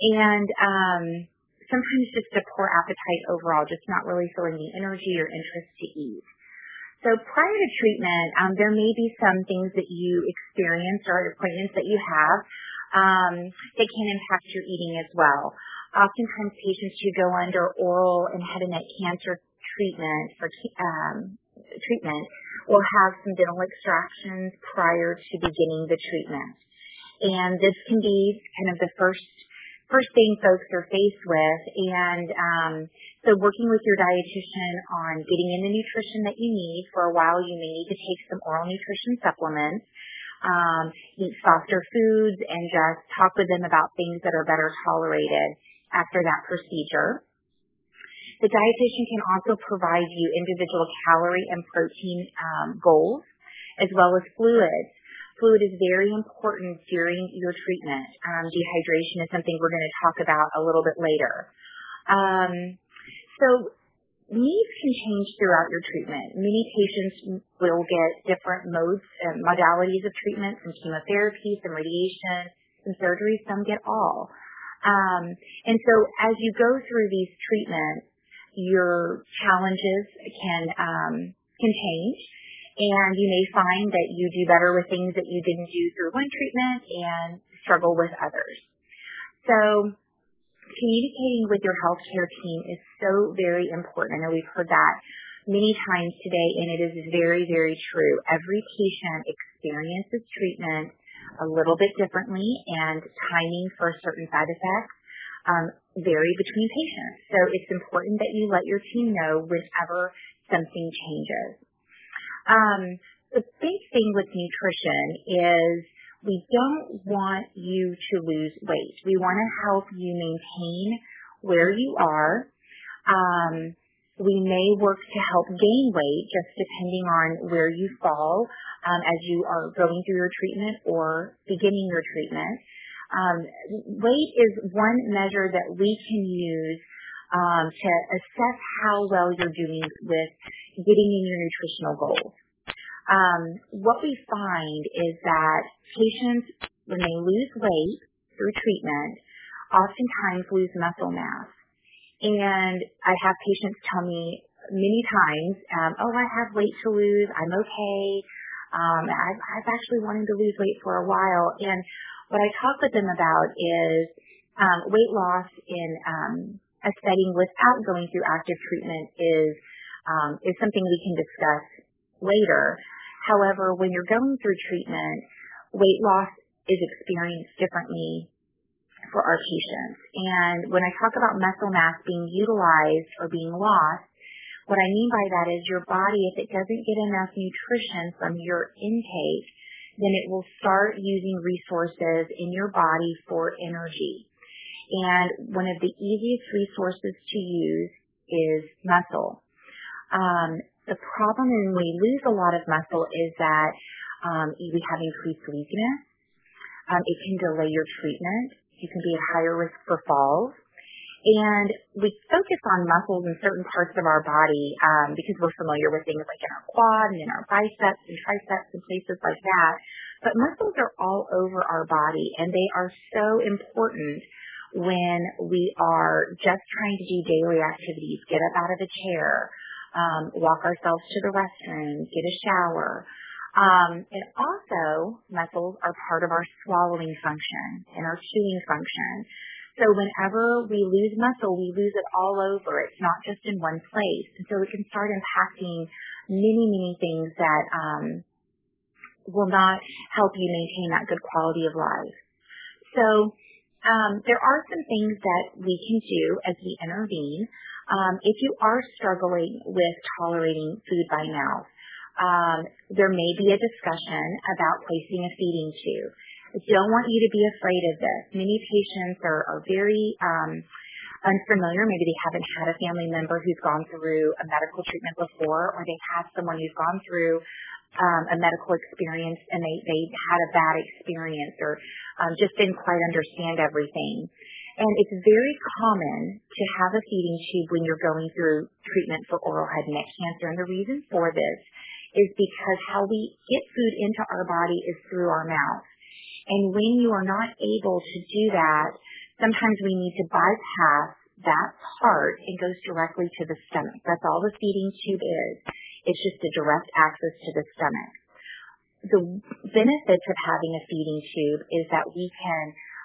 and um, sometimes just a poor appetite overall, just not really feeling the energy or interest to eat. So prior to treatment, um, there may be some things that you experience or appointments that you have um, that can impact your eating as well. Oftentimes, patients who go under oral and head and neck cancer treatment for um, treatment will have some dental extractions prior to beginning the treatment, and this can be kind of the first first thing folks are faced with. And um, so working with your dietitian on getting in the nutrition that you need. For a while, you may need to take some oral nutrition supplements, um, eat softer foods, and just talk with them about things that are better tolerated after that procedure. The dietitian can also provide you individual calorie and protein um, goals as well as fluids fluid is very important during your treatment. Um, dehydration is something we're going to talk about a little bit later. Um, so needs can change throughout your treatment. Many patients will get different modes and modalities of treatment, some chemotherapy, some radiation, some surgery, some get all. Um, and so as you go through these treatments, your challenges can um, can change and you may find that you do better with things that you didn't do through one treatment and struggle with others. So communicating with your healthcare team is so very important. I know we've heard that many times today, and it is very, very true. Every patient experiences treatment a little bit differently, and timing for certain side effects um, vary between patients. So it's important that you let your team know whenever something changes. Um, the big thing with nutrition is we don't want you to lose weight. We want to help you maintain where you are. Um, we may work to help gain weight just depending on where you fall um, as you are going through your treatment or beginning your treatment. Um, weight is one measure that we can use to assess how well you're doing with getting in your nutritional goals. Um, what we find is that patients, when they lose weight through treatment, oftentimes lose muscle mass. And I have patients tell me many times, um, oh, I have weight to lose. I'm okay. Um, I've, I've actually wanted to lose weight for a while. And what I talk with them about is um, weight loss in um, a setting without going through active treatment is um, is something we can discuss later. However, when you're going through treatment, weight loss is experienced differently for our patients. And when I talk about muscle mass being utilized or being lost, what I mean by that is your body, if it doesn't get enough nutrition from your intake, then it will start using resources in your body for energy. And one of the easiest resources to use is muscle. Um, the problem when we lose a lot of muscle is that um, we have increased weakness. Um, it can delay your treatment. You can be at higher risk for falls. And we focus on muscles in certain parts of our body um, because we're familiar with things like in our quad and in our biceps and triceps and places like that. But muscles are all over our body and they are so important when we are just trying to do daily activities, get up out of a chair, um, walk ourselves to the restroom, get a shower. Um, and also, muscles are part of our swallowing function and our chewing function. So whenever we lose muscle, we lose it all over. It's not just in one place. And so it can start impacting many, many things that um, will not help you maintain that good quality of life. So um, there are some things that we can do as we intervene. Um, if you are struggling with tolerating food by mouth, um, there may be a discussion about placing a feeding tube. I don't want you to be afraid of this. Many patients are, are very um, unfamiliar. Maybe they haven't had a family member who's gone through a medical treatment before, or they have someone who's gone through um, a medical experience and they, they had a bad experience or um, just didn't quite understand everything. And it's very common to have a feeding tube when you're going through treatment for oral head and neck cancer. And the reason for this is because how we get food into our body is through our mouth. And when you are not able to do that, sometimes we need to bypass that part and goes directly to the stomach. That's all the feeding tube is. It's just a direct access to the stomach. The benefits of having a feeding tube is that we can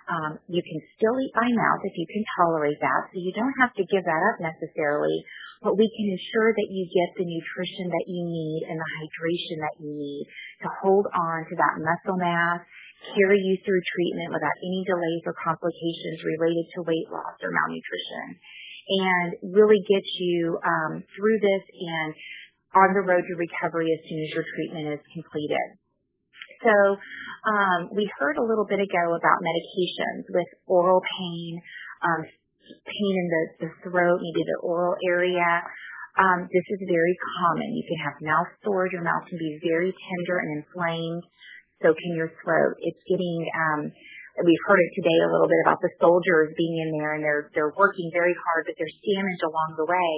um, you can still eat by mouth if you can tolerate that, so you don't have to give that up necessarily, but we can ensure that you get the nutrition that you need and the hydration that you need to hold on to that muscle mass, carry you through treatment without any delays or complications related to weight loss or malnutrition, and really get you um, through this and on the road to recovery as soon as your treatment is completed. So um, we heard a little bit ago about medications with oral pain, um, pain in the, the throat, maybe the oral area. Um, this is very common. You can have mouth sores. Your mouth can be very tender and inflamed. So can your throat. It's getting, um, we've heard it today a little bit about the soldiers being in there and they're, they're working very hard, but there's damage along the way.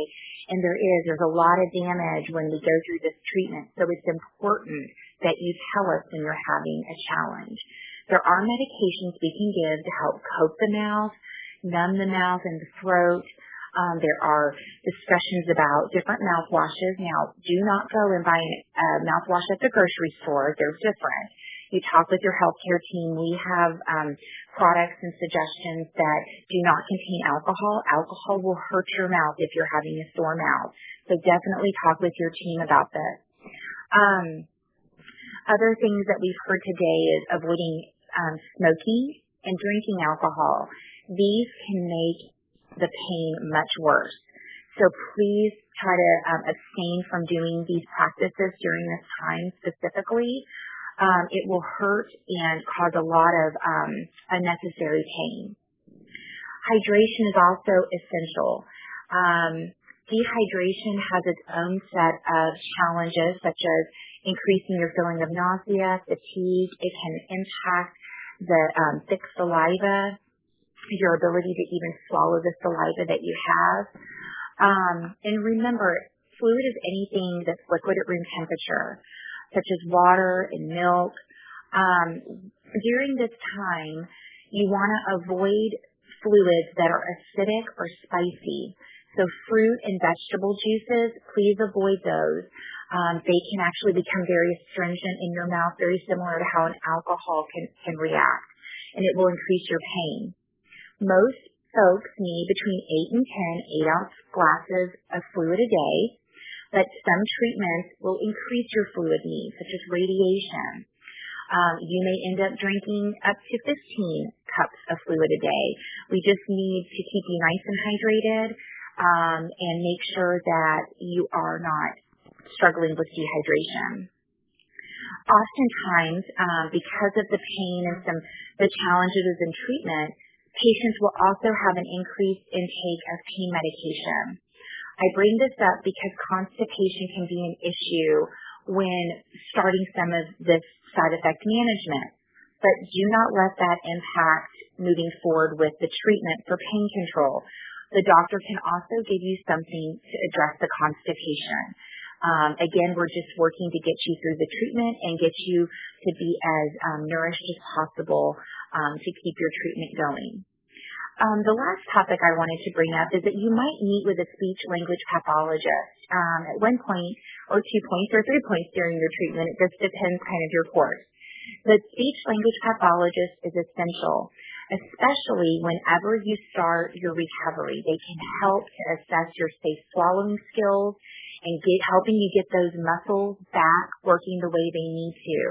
And there is, there's a lot of damage when we go through this treatment. So it's important that you tell us when you're having a challenge. There are medications we can give to help coat the mouth, numb the mouth and the throat. Um, there are discussions about different mouthwashes. Now, do not go and buy a mouthwash at the grocery store. They're different. You talk with your healthcare team. We have um, products and suggestions that do not contain alcohol. Alcohol will hurt your mouth if you're having a sore mouth. So definitely talk with your team about this. Um, other things that we've heard today is avoiding um, smoking and drinking alcohol. These can make the pain much worse. So please try to um, abstain from doing these practices during this time specifically. Um, it will hurt and cause a lot of um, unnecessary pain. Hydration is also essential. Um, dehydration has its own set of challenges, such as increasing your feeling of nausea, fatigue. It can impact the um, thick saliva, your ability to even swallow the saliva that you have. Um, and remember, fluid is anything that's liquid at room temperature, such as water and milk. Um, during this time, you want to avoid fluids that are acidic or spicy. So fruit and vegetable juices, please avoid those. Um, they can actually become very astringent in your mouth, very similar to how an alcohol can, can react, and it will increase your pain. Most folks need between 8 and 10 8 ounce glasses of fluid a day, but some treatments will increase your fluid needs, such as radiation. Um, you may end up drinking up to 15 cups of fluid a day. We just need to keep you nice and hydrated um, and make sure that you are not struggling with dehydration. Oftentimes, um, because of the pain and some the challenges in treatment, patients will also have an increased intake of pain medication. I bring this up because constipation can be an issue when starting some of this side effect management. But do not let that impact moving forward with the treatment for pain control. The doctor can also give you something to address the constipation. Um, again, we're just working to get you through the treatment and get you to be as um, nourished as possible um, to keep your treatment going. Um, the last topic I wanted to bring up is that you might meet with a speech language pathologist um, at one point or two points or three points during your treatment. It just depends kind of your course. The speech language pathologist is essential, especially whenever you start your recovery. They can help to assess your safe swallowing skills and get helping you get those muscles back working the way they need to.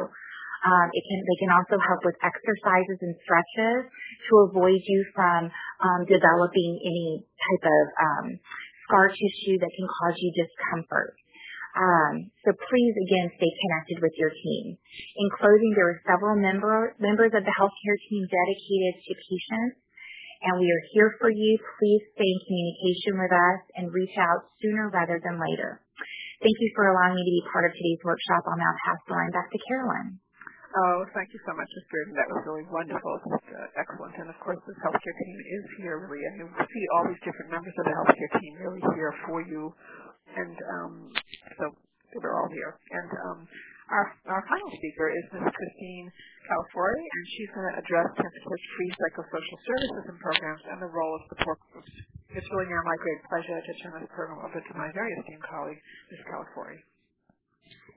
Um, it can they can also help with exercises and stretches to avoid you from um, developing any type of um, scar tissue that can cause you discomfort. Um, so please again stay connected with your team. In closing, there are several member, members of the healthcare team dedicated to patients and we are here for you. Please stay in communication with us and reach out sooner rather than later. Thank you for allowing me to be part of today's workshop. I'll now pass the line back to Carolyn. Oh, thank you so much, Ms. Bearden. That was really wonderful. Just uh, excellent. And of course, this healthcare team is here really, and you see all these different members of the healthcare team really here for you. And um, so they're all here. And um, our, our final speaker is Ms. Christine Calafori, and she's going to address Cancer free psychosocial services and programs and the role of support groups. It's really now my great pleasure to turn this program over to my very esteemed colleague, Ms. Calafori.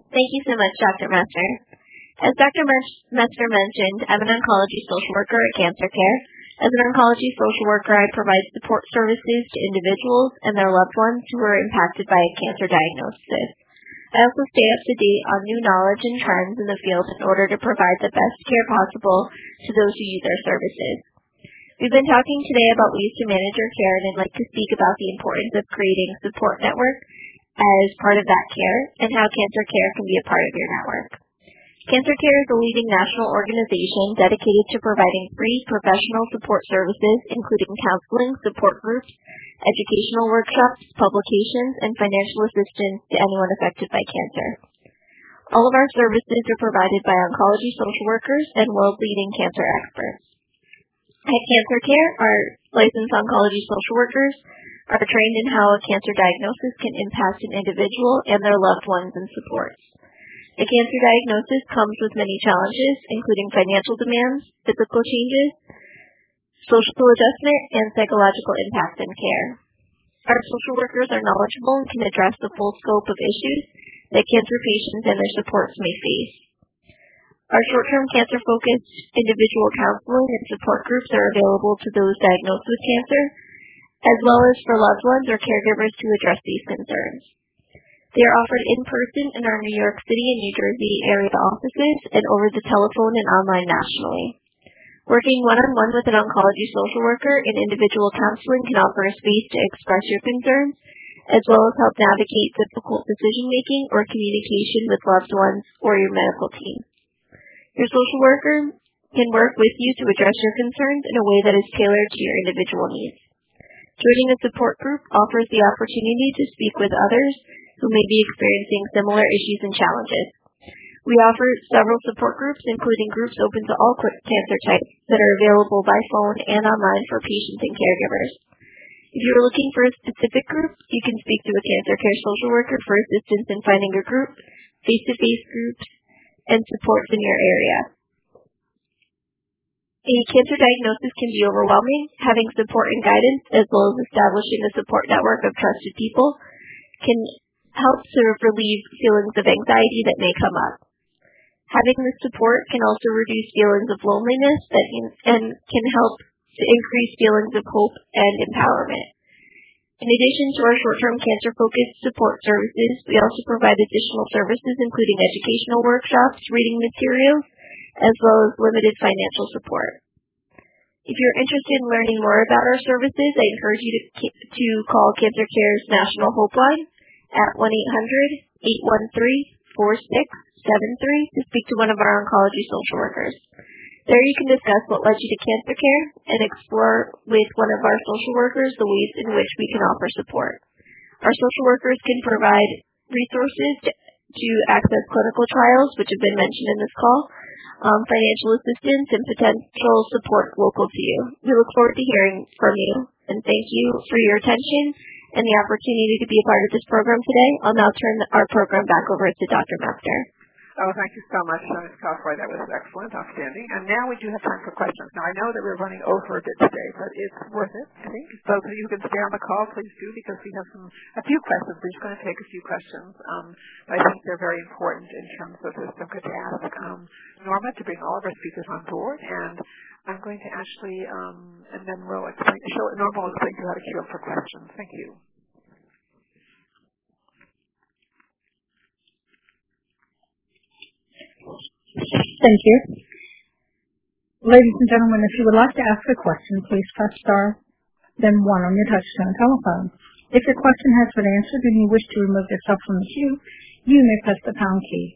Thank you so much, Dr. Messner. As Dr. Messner mentioned, I'm an oncology social worker at Cancer Care. As an oncology social worker, I provide support services to individuals and their loved ones who are impacted by a cancer diagnosis. I also stay up to date on new knowledge and trends in the field in order to provide the best care possible to those who use our services. We've been talking today about ways to manage your care, and I'd like to speak about the importance of creating support network as part of that care and how cancer care can be a part of your network. Cancer Care is a leading national organization dedicated to providing free professional support services, including counseling, support groups, educational workshops, publications, and financial assistance to anyone affected by cancer. All of our services are provided by oncology social workers and world-leading cancer experts. At Cancer Care, our licensed oncology social workers are trained in how a cancer diagnosis can impact an individual and their loved ones and supports. A cancer diagnosis comes with many challenges, including financial demands, physical changes, social adjustment, and psychological impact in care. Our social workers are knowledgeable and can address the full scope of issues that cancer patients and their supports may face. Our short-term cancer-focused individual counseling and support groups are available to those diagnosed with cancer, as well as for loved ones or caregivers to address these concerns. They are offered in person in our New York City and New Jersey area offices and over the telephone and online nationally. Working one-on-one with an oncology social worker in individual counseling can offer a space to express your concerns, as well as help navigate difficult decision-making or communication with loved ones or your medical team. Your social worker can work with you to address your concerns in a way that is tailored to your individual needs. Joining a support group offers the opportunity to speak with others who may be experiencing similar issues and challenges. We offer several support groups, including groups open to all cancer types that are available by phone and online for patients and caregivers. If you are looking for a specific group, you can speak to a cancer care social worker for assistance in finding a group, face-to-face groups, and supports in your area. A cancer diagnosis can be overwhelming. Having support and guidance, as well as establishing a support network of trusted people, can help sort of relieve feelings of anxiety that may come up. Having this support can also reduce feelings of loneliness that and can help to increase feelings of hope and empowerment. In addition to our short-term cancer-focused support services, we also provide additional services including educational workshops, reading materials, as well as limited financial support. If you're interested in learning more about our services, I encourage you to, to call Cancer Care's National Hope Line at 1-800-813-4673 to speak to one of our oncology social workers. There you can discuss what led you to cancer care and explore with one of our social workers the ways in which we can offer support. Our social workers can provide resources to, to access clinical trials, which have been mentioned in this call, um, financial assistance, and potential support local to you. We look forward to hearing from you, and thank you for your attention and the opportunity to be a part of this program today. I'll now turn our program back over to Dr. Messner. Oh, thank you so much, Ms. Calafori. That was excellent, outstanding. And now we do have time for questions. Now, I know that we're running over a bit today, but it's worth it, I think. Those of you who can stay on the call, please do, because we have some a few questions. We're just going to take a few questions. Um, I think they're very important in terms of this. I'm going to ask um, Norma to bring all of our speakers on board, and I'm going to actually, um, and then we'll explain, show, Norma will to you how to queue up for questions. Thank you. Thank you. Ladies and gentlemen, if you would like to ask a question, please press star, then one on your touchtone telephone. If your question has been answered and you wish to remove yourself from the queue, you may press the pound key.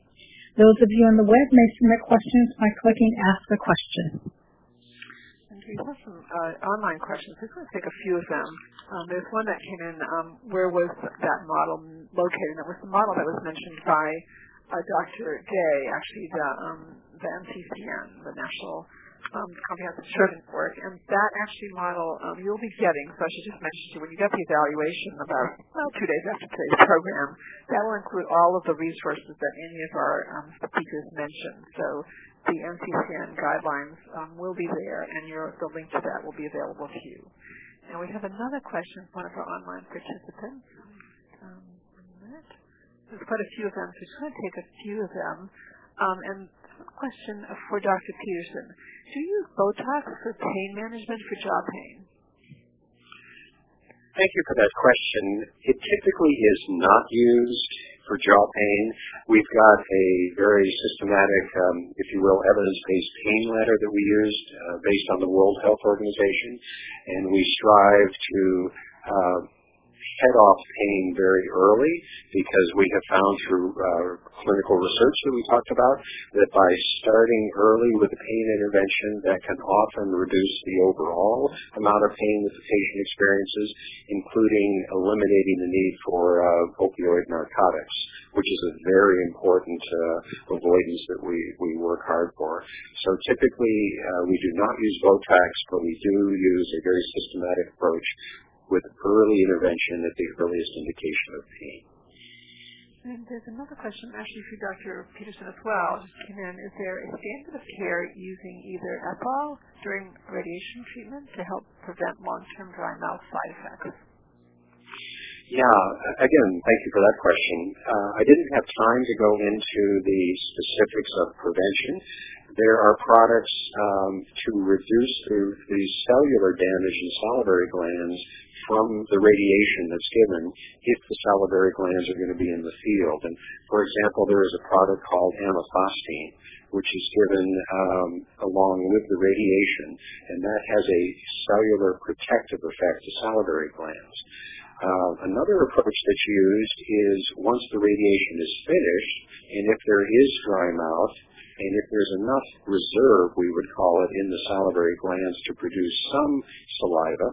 Those of you on the web may submit questions by clicking Ask a Question. We have some uh, online questions. I'm going to take a few of them. Um, there's one that came in. Um, where was that model located? And it was the model that was mentioned by uh, Dr. Day, actually the, um, the NCCN, the National um, comprehensive children work, and that actually model um, you'll be getting. So I should just mention to you when you get the evaluation about well two days after today's program, that will include all of the resources that any of our um, speakers mentioned. So the NCCN guidelines um, will be there, and your, the link to that will be available to you. And we have another question from one of our online participants. Um, There's quite a few of them, so I'm going to take a few of them. Um, and question for Dr. Peterson. Do you use Botox for pain management for jaw pain? Thank you for that question. It typically is not used for jaw pain. We've got a very systematic, um, if you will, evidence-based pain ladder that we used uh, based on the World Health Organization, and we strive to uh, head off pain very early because we have found through uh, clinical research that we talked about that by starting early with a pain intervention that can often reduce the overall amount of pain that the patient experiences, including eliminating the need for uh, opioid narcotics, which is a very important uh, avoidance that we, we work hard for. So typically uh, we do not use Botox, but we do use a very systematic approach with early intervention at the earliest indication of pain. And there's another question, actually for Dr. Peterson as well, just came in. Is there a standard of care using either Ethyol during radiation treatment to help prevent long-term dry mouth side effects? Yeah, again, thank you for that question. Uh, I didn't have time to go into the specifics of prevention. There are products um, to reduce the, the cellular damage in salivary glands from the radiation that's given if the salivary glands are going to be in the field. And for example, there is a product called amifostine, which is given um, along with the radiation, and that has a cellular protective effect to salivary glands. Uh, another approach that's used is once the radiation is finished, and if there is dry mouth, and if there's enough reserve, we would call it, in the salivary glands to produce some saliva,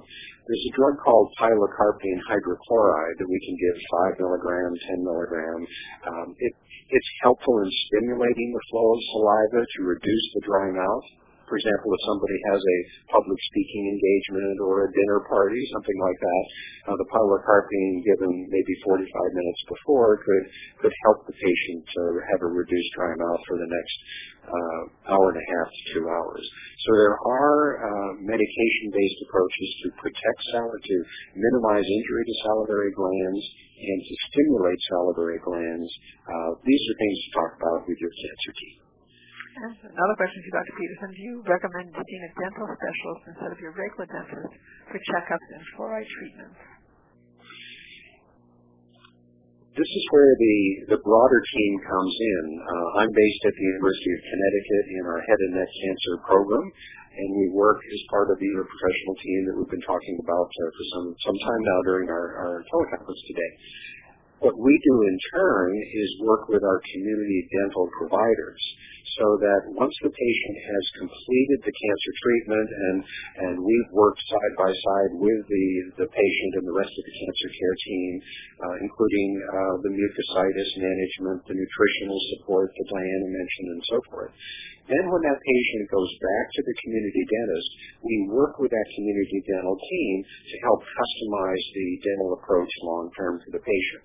there's a drug called pilocarpine hydrochloride that we can give 5 milligrams, 10 milligrams. Um, it, it's helpful in stimulating the flow of saliva to reduce the dry mouth. For example, if somebody has a public speaking engagement or a dinner party, something like that, uh, the pilocarpine given maybe 45 minutes before could could help the patient have a reduced dry mouth for the next uh, hour and a half to two hours. So there are uh, medication-based approaches to protect salivary, to minimize injury to salivary glands, and to stimulate salivary glands. Uh, these are things to talk about with your cancer team. Another question to Dr. Peterson. Do you recommend seeing a dental specialist instead of your regular dentist for checkups and fluoride treatments? This is where the, the broader team comes in. Uh, I'm based at the University of Connecticut in our head and neck cancer program, and we work as part of the professional team that we've been talking about uh, for some, some time now during our, our teleconference today. What we do in turn is work with our community dental providers so that once the patient has completed the cancer treatment and, and we've worked side by side with the, the patient and the rest of the cancer care team, uh, including uh, the mucositis management, the nutritional support that Diana mentioned, and so forth. Then when that patient goes back to the community dentist, we work with that community dental team to help customize the dental approach long term for the patient.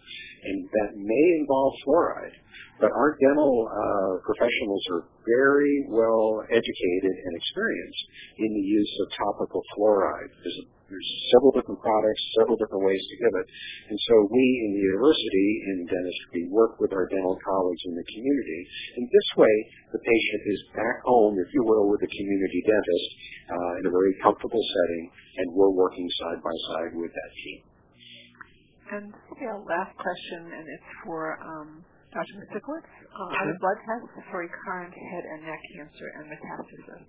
And that may involve fluoride. But our dental uh, professionals are very well educated and experienced in the use of topical fluoride. There's, a, there's several different products, several different ways to give it. And so we in the university, in dentistry, work with our dental colleagues in the community. And this way, the patient is back home, if you will, with a community dentist uh, in a very comfortable setting, and we're working side by side with that team. And yeah, last question, and it's for um, Dr. Misiukiewicz, uh, sure. blood tests for recurrent head and neck cancer and metastasis.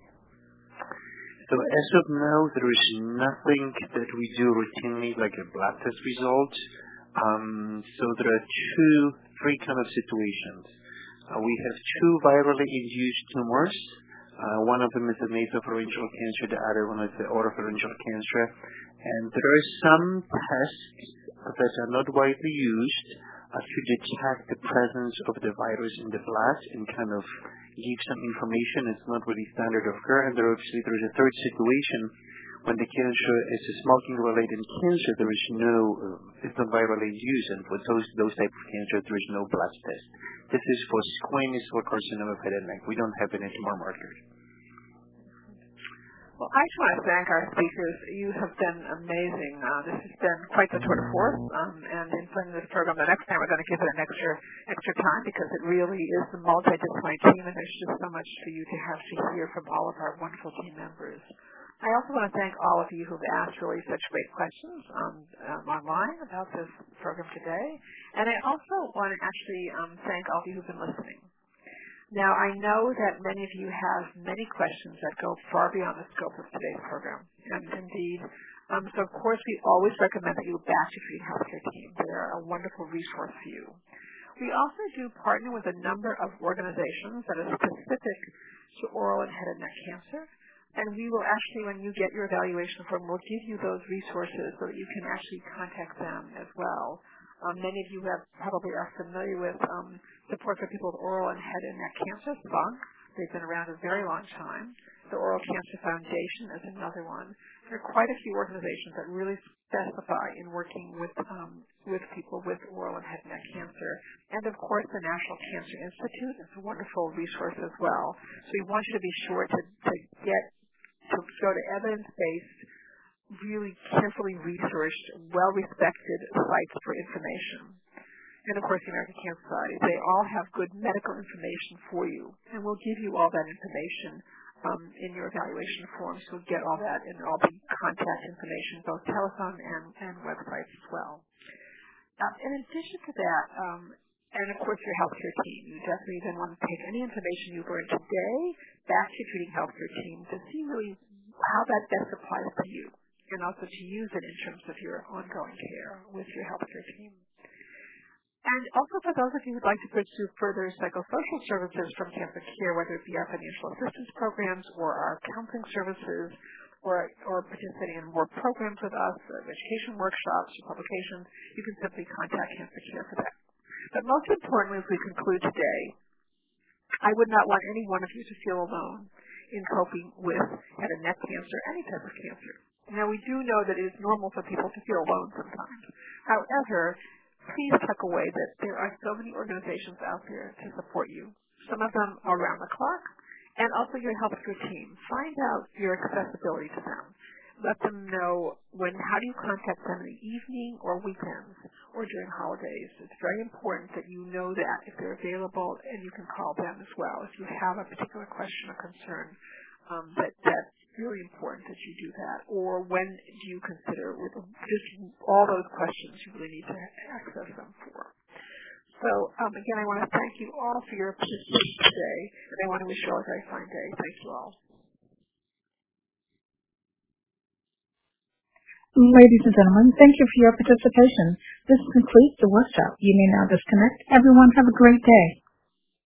So as of now, there is nothing that we do routinely like a blood test result. Um, so there are two, three kind of situations. Uh, we have two virally induced tumors, Uh, one of them is the nasopharyngeal cancer, the other one is the oropharyngeal cancer. And there are some tests that are not widely used uh, to detect the presence of the virus in the blood and kind of give some information. It's not really standard of care. And there obviously there is a third situation when the cancer is a smoking-related cancer, there is no, uh, it's not virally induced, and for those those type of cancer, there is no blood test. This is for squamous cell carcinoma of head and neck. We don't have any tumor markers. Well, I just want to thank our speakers. You have been amazing. Uh, this has been quite the tour de force, um, and in putting this program, the next time we're going to give it an extra extra time because it really is a multidisciplinary team, and there's just so much for you to have to hear from all of our wonderful team members. I also want to thank all of you who've asked really such great questions um, um, online about this program today. And I also want to actually um, thank all of you who've been listening. Now, I know that many of you have many questions that go far beyond the scope of today's program. And indeed, um, so of course we always recommend that you back your Treating Healthcare team. They're a wonderful resource for you. We also do partner with a number of organizations that are specific to oral and head and neck cancer. And we will actually, when you get your evaluation form, we'll give you those resources so that you can actually contact them as well. Um, many of you have probably are familiar with um, support for people with oral and head and neck cancer. They've been around a very long time. The Oral Cancer Foundation is another one. There are quite a few organizations that really specify in working with um, with people with oral and head and neck cancer. And of course, the National Cancer Institute is a wonderful resource as well. So we want you to be sure to, to get to go to evidence-based, really carefully researched, well-respected sites for information. And of course, the American Cancer Society, they all have good medical information for you, and we'll give you all that information um, in your evaluation forms. You'll get all that, and all the contact information, both telephone and, and websites as well. Uh, in addition to that, um, and of course your healthcare team. You definitely then want to take any information you've learned today back to your treating healthcare team to see really how that best applies to you and also to use it in terms of your ongoing care with your healthcare team. And also for those of you who'd like to pursue further psychosocial services from Cancer Care, whether it be our financial assistance programs or our counseling services or, or participating in more programs with us, education workshops or publications, you can simply contact Cancer Care for that. But most importantly, as we conclude today, I would not want any one of you to feel alone in coping with head and neck cancer, any type of cancer. Now, we do know that it is normal for people to feel alone sometimes. However, please tuck away that there are so many organizations out there to support you. Some of them are around the clock, and also your healthcare team. Find out your accessibility to them let them know when how do you contact them in the evening or weekends or during holidays. It's very important that you know that if they're available and you can call them as well if you have a particular question or concern. Um, that that's really important that you do that. Or when do you consider with just all those questions you really need to access them for. So um, again, I want to thank you all for your participation today, and I want to wish you all a very fine day. Thank you all. Ladies and gentlemen, thank you for your participation. This concludes the workshop. You may now disconnect. Everyone have a great day.